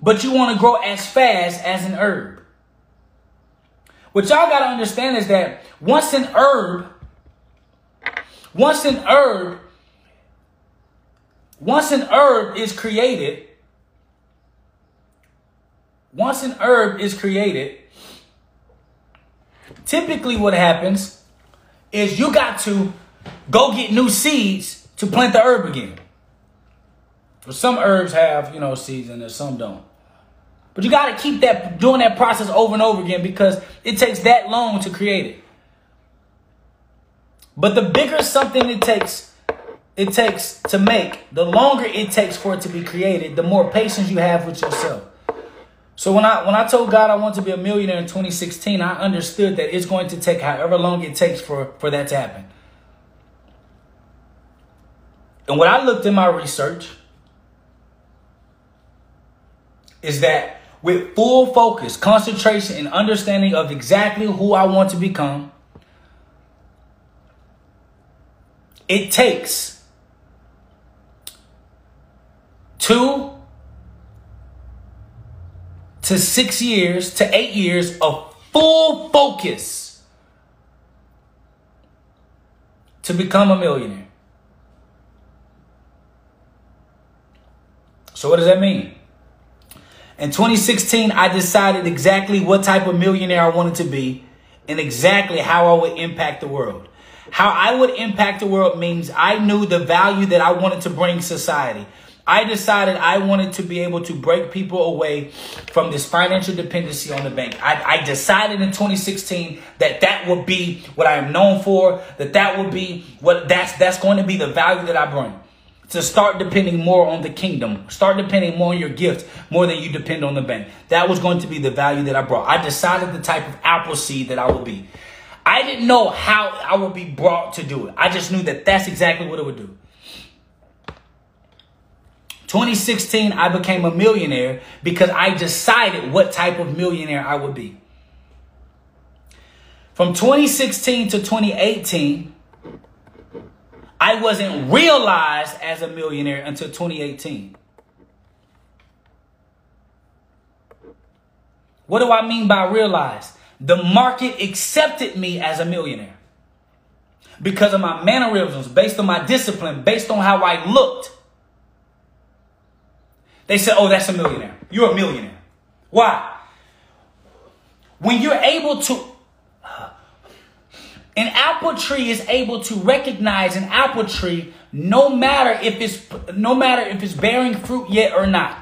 but you want to grow as fast as an herb? What y'all gotta understand is that once an herb, once an herb once an herb is created, once an herb is created, typically what happens is you got to go get new seeds to plant the herb again. some herbs have, you know, seeds in there, some don't. But you got to keep that doing that process over and over again because it takes that long to create it. But the bigger something it takes it takes to make, the longer it takes for it to be created, the more patience you have with yourself. So when I when I told God I want to be a millionaire in 2016, I understood that it's going to take however long it takes for, for that to happen. And what I looked in my research is that with full focus, concentration, and understanding of exactly who I want to become, it takes two to six years to eight years of full focus to become a millionaire. So, what does that mean? In 2016, I decided exactly what type of millionaire I wanted to be and exactly how I would impact the world. How I would impact the world means I knew the value that I wanted to bring society. I decided I wanted to be able to break people away from this financial dependency on the bank. I, I decided in 2016 that that would be what I am known for, that that would be what that's, that's going to be the value that I bring. To start depending more on the kingdom, start depending more on your gift more than you depend on the bank. That was going to be the value that I brought. I decided the type of apple seed that I would be. I didn't know how I would be brought to do it. I just knew that that's exactly what it would do. 2016, I became a millionaire because I decided what type of millionaire I would be. From 2016 to 2018, I wasn't realized as a millionaire until 2018. What do I mean by realized? The market accepted me as a millionaire because of my mannerisms, based on my discipline, based on how I looked. They said, oh, that's a millionaire. You're a millionaire. Why? When you're able to, an apple tree is able to recognize an apple tree no matter if it's no matter if it's bearing fruit yet or not.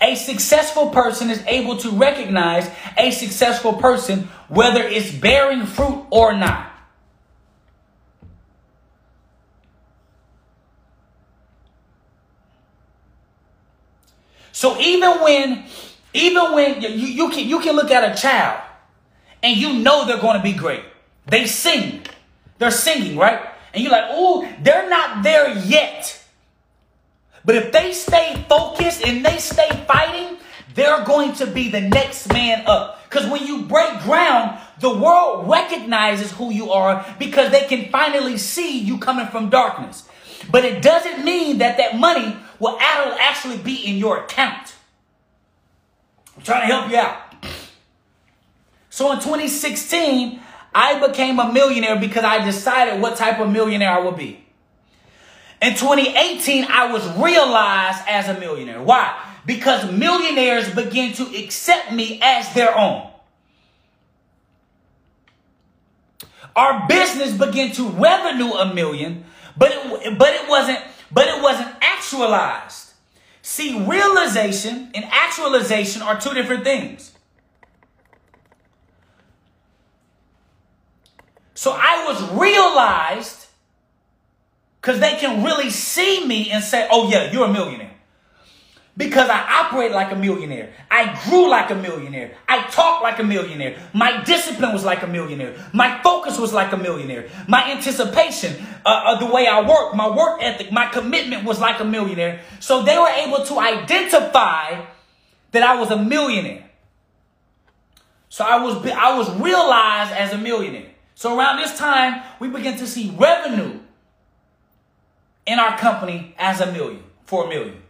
A successful person is able to recognize a successful person whether it's bearing fruit or not. So even when, even when you, you can you can look at a child and you know they're going to be great. They sing. They're singing, right? And you're like, oh, they're not there yet. But if they stay focused and they stay fighting, they're going to be the next man up. Because when you break ground, the world recognizes who you are because they can finally see you coming from darkness. But it doesn't mean that that money will actually be in your account. I'm trying to help you out. So in 2016, I became a millionaire because I decided what type of millionaire I would be. In 2018, I was realized as a millionaire. Why? Because millionaires begin to accept me as their own. Our business began to revenue a million, but it, but it wasn't but it wasn't actualized. See, realization and actualization are two different things. So I was realized because they can really see me and say, oh, yeah, you're a millionaire. Because I operate like a millionaire. I grew like a millionaire. I talk like a millionaire. My discipline was like a millionaire. My focus was like a millionaire. My anticipation uh, of the way I work, my work ethic, my commitment was like a millionaire. So they were able to identify that I was a millionaire. So I was I was realized as a millionaire. So around this time, we begin to see revenue in our company as a million, for a million.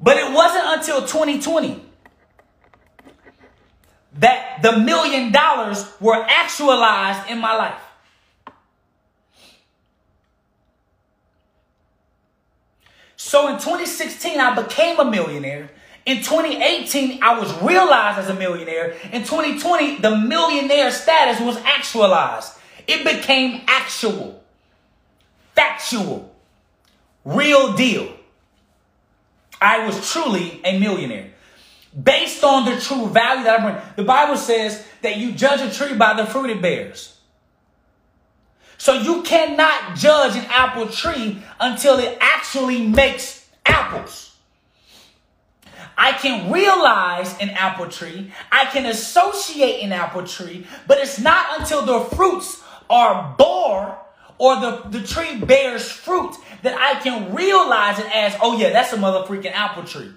But it wasn't until 2020 that the million dollars were actualized in my life. So in 2016, I became a millionaire. In 2018, I was realized as a millionaire. In 2020, the millionaire status was actualized. It became actual, factual, real deal. I was truly a millionaire. Based on the true value that I bring. The Bible says that you judge a tree by the fruit it bears. So you cannot judge an apple tree until it actually makes apples. I can realize an apple tree. I can associate an apple tree, but it's not until the fruits are bore or the, the tree bears fruit that I can realize it as, oh yeah, that's a mother freaking apple tree.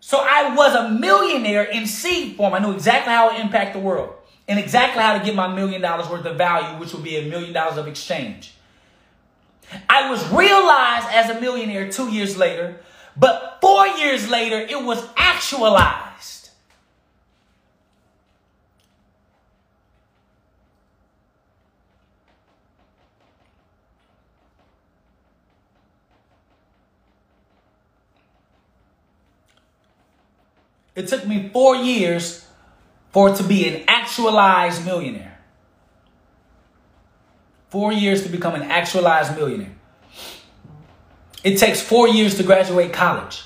So I was a millionaire in seed form. I knew exactly how to impact the world and exactly how to get my million dollars worth of value, which would be a million dollars of exchange. I was realized as a millionaire two years later, but four years later, it was actualized. It took me four years for it to be an actualized millionaire. Four years to become an actualized millionaire. It takes four years to graduate college.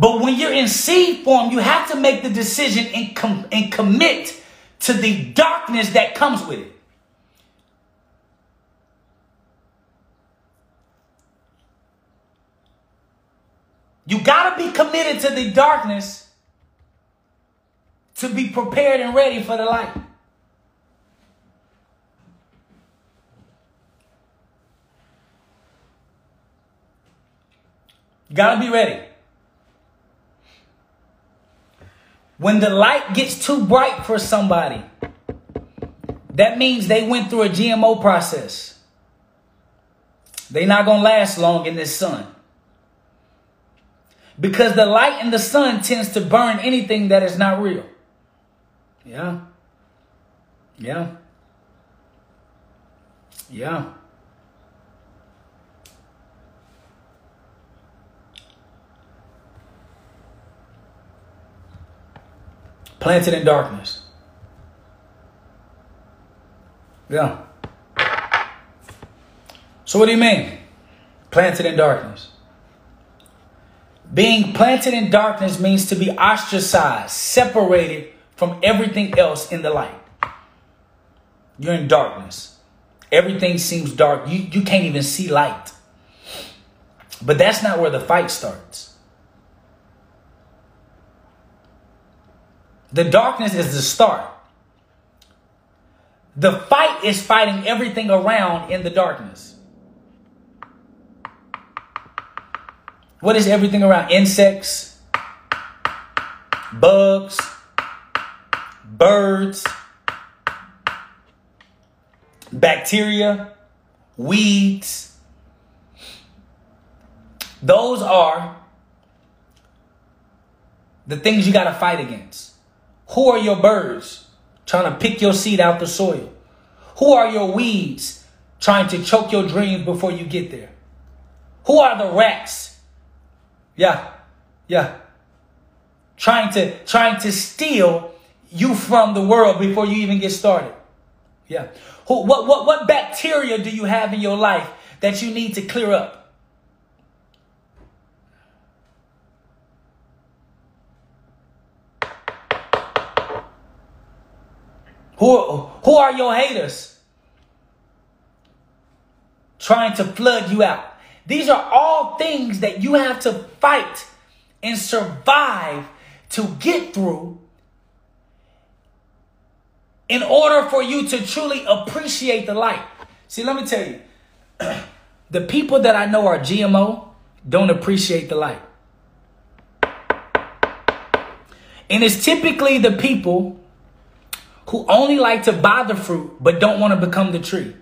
But when you're in seed form, you have to make the decision and, com- and commit to the darkness that comes with it. You got to be committed to the darkness to be prepared and ready for the light. You got to be ready. When the light gets too bright for somebody, that means they went through a GMO process. They're not going to last long in this sun. Because the light in the sun tends to burn anything that is not real. Yeah. Yeah. Yeah. Planted in darkness. Yeah. So what do you mean? Planted in darkness. Being planted in darkness means to be ostracized, separated from everything else in the light. You're in darkness. Everything seems dark. You, you can't even see light. But that's not where the fight starts. The darkness is the start. The fight is fighting everything around in the darkness. What is everything around? Insects, bugs, birds, bacteria, weeds. Those are the things you got to fight against. Who are your birds trying to pick your seed out the soil? Who are your weeds trying to choke your dreams before you get there? Who are the rats? Yeah, yeah. Trying to trying to steal you from the world before you even get started. Yeah. Who, what what what bacteria do you have in your life that you need to clear up? Who, who are your haters? Trying to flood you out. These are all things that you have to fight and survive to get through in order for you to truly appreciate the light. See, let me tell you, the people that I know are GMO don't appreciate the light. And it's typically the people who only like to buy the fruit but don't want to become the tree,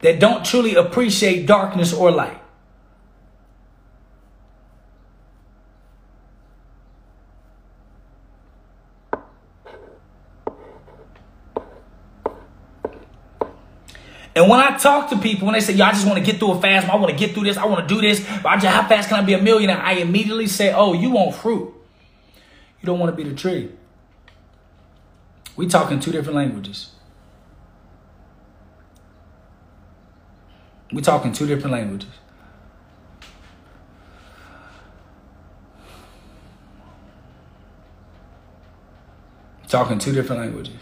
that don't truly appreciate darkness or light. And when I talk to people, when they say, "Yo, I just want to get through a fast. I want to get through this. I want to do this. But I just, how fast can I be a millionaire?" I immediately say, "Oh, you want fruit. You don't want to be the tree." We talking two different languages. We talking two different languages. Talking two different languages.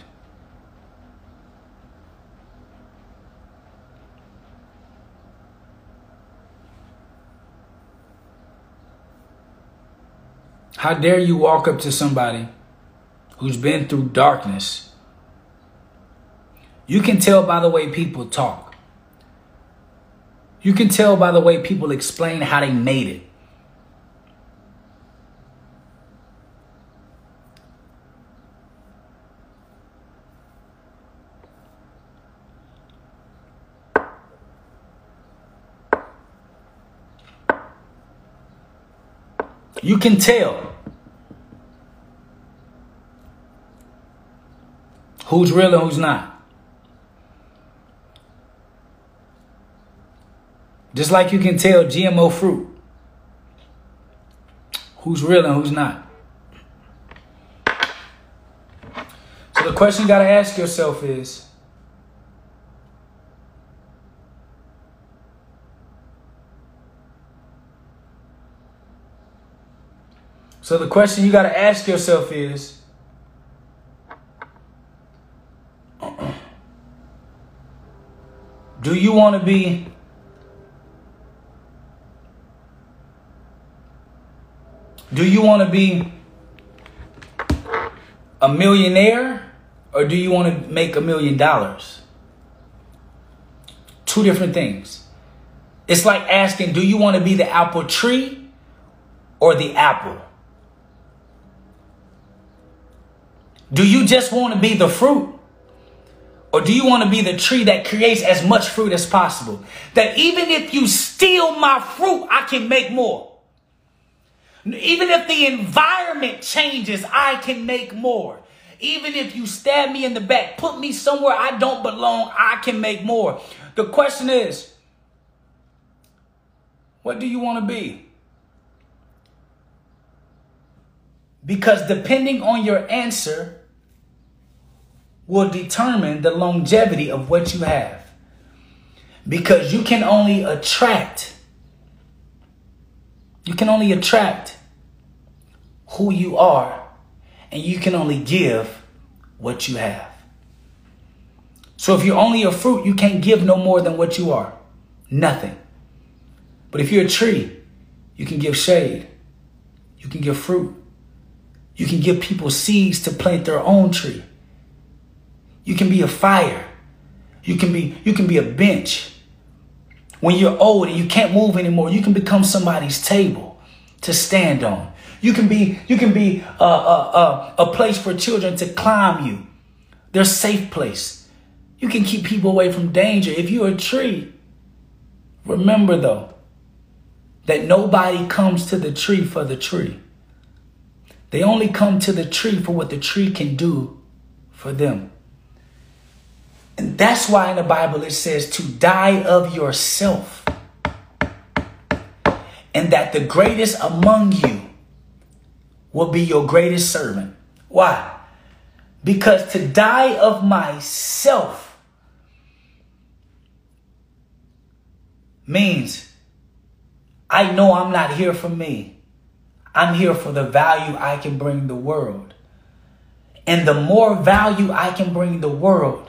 How dare you walk up to somebody who's been through darkness, you can tell by the way people talk. You can tell by the way people explain how they made it. You can tell Who's real and who's not? Just like you can tell GMO fruit. Who's real and who's not? So the question you got to ask yourself is So the question you got to ask yourself is Do you want to be Do you want to be a millionaire or do you want to make a million dollars? Two different things. It's like asking, do you want to be the apple tree or the apple? Do you just want to be the fruit? Or do you want to be the tree that creates as much fruit as possible? That even if you steal my fruit, I can make more. Even if the environment changes, I can make more. Even if you stab me in the back, put me somewhere I don't belong, I can make more. The question is, what do you want to be? Because depending on your answer, will determine the longevity of what you have. Because you can only attract, you can only attract who you are, and you can only give what you have. So if you're only a fruit, you can't give no more than what you are. Nothing. But if you're a tree, you can give shade. You can give fruit. You can give people seeds to plant their own tree. You can be a fire. You can be you can be a bench. When you're old and you can't move anymore, you can become somebody's table to stand on. You can be you can be a, a, a, a place for children to climb you. Their safe place. You can keep people away from danger. If you're a tree, remember though that nobody comes to the tree for the tree. They only come to the tree for what the tree can do for them. And that's why in the Bible it says to die of yourself. And that the greatest among you will be your greatest servant. Why? Because to die of myself means I know I'm not here for me. I'm here for the value I can bring the world. And the more value I can bring the world,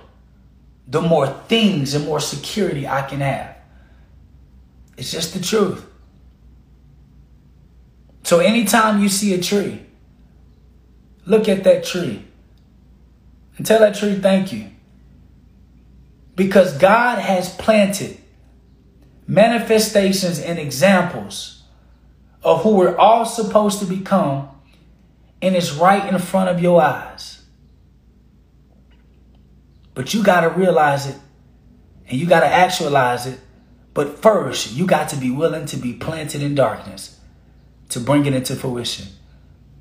the more things and more security I can have. It's just the truth. So anytime you see a tree, look at that tree and tell that tree thank you. Because God has planted manifestations and examples of who we're all supposed to become, and it's right in front of your eyes. But you got to realize it and you got to actualize it. But first, you got to be willing to be planted in darkness to bring it into fruition.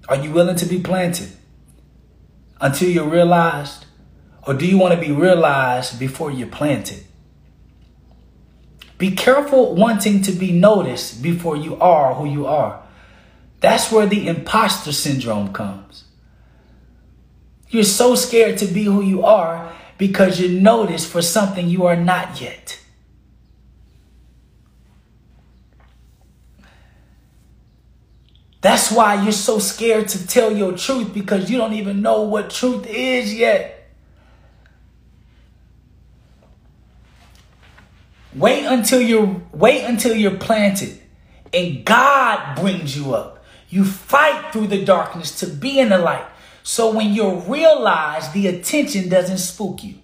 Are you willing to be planted until you're realized? Or do you want to be realized before you're planted? Be careful wanting to be noticed before you are who you are. That's where the imposter syndrome comes. You're so scared to be who you are because you notice for something you are not yet. That's why you're so scared to tell your truth because you don't even know what truth is yet. Wait until you're wait until you're planted and God brings you up. You fight through the darkness to be in the light. So when you realize the attention doesn't spook you.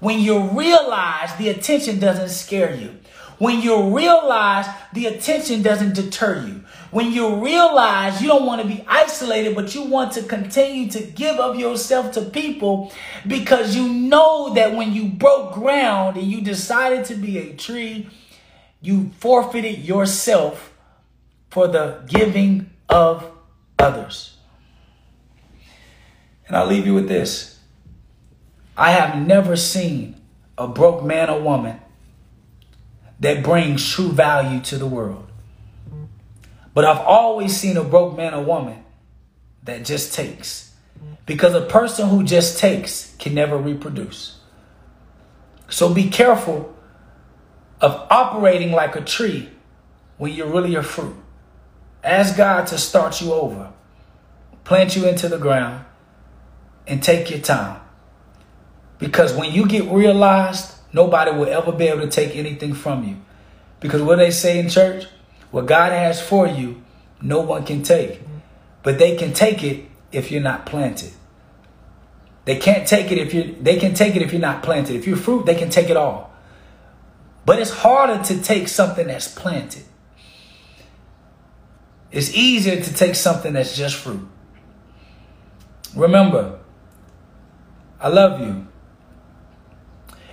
When you realize the attention doesn't scare you. When you realize the attention doesn't deter you. When you realize you don't want to be isolated, but you want to continue to give of yourself to people because you know that when you broke ground and you decided to be a tree, you forfeited yourself for the giving of others. And I'll leave you with this. I have never seen a broke man or woman that brings true value to the world. But I've always seen a broke man or woman that just takes. Because a person who just takes can never reproduce. So be careful of operating like a tree when you're really a fruit. Ask God to start you over, plant you into the ground, and take your time. Because when you get realized, nobody will ever be able to take anything from you. Because what they say in church, what God has for you, no one can take. But they can take it if you're not planted. They can't take it if you they can take it if you're not planted. If you're fruit, they can take it all. But it's harder to take something that's planted. It's easier to take something that's just fruit. Remember, I love you.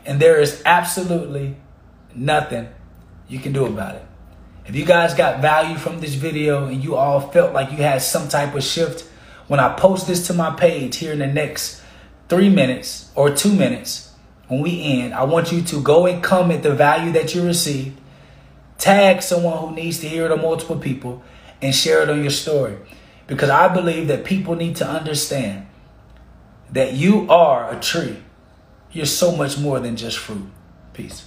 And there is absolutely nothing you can do about it. If you guys got value from this video and you all felt like you had some type of shift, when I post this to my page here in the next three minutes or two minutes, when we end, I want you to go and comment the value that you received, tag someone who needs to hear it or multiple people, and share it on your story. Because I believe that people need to understand that you are a tree. You're so much more than just fruit. Peace.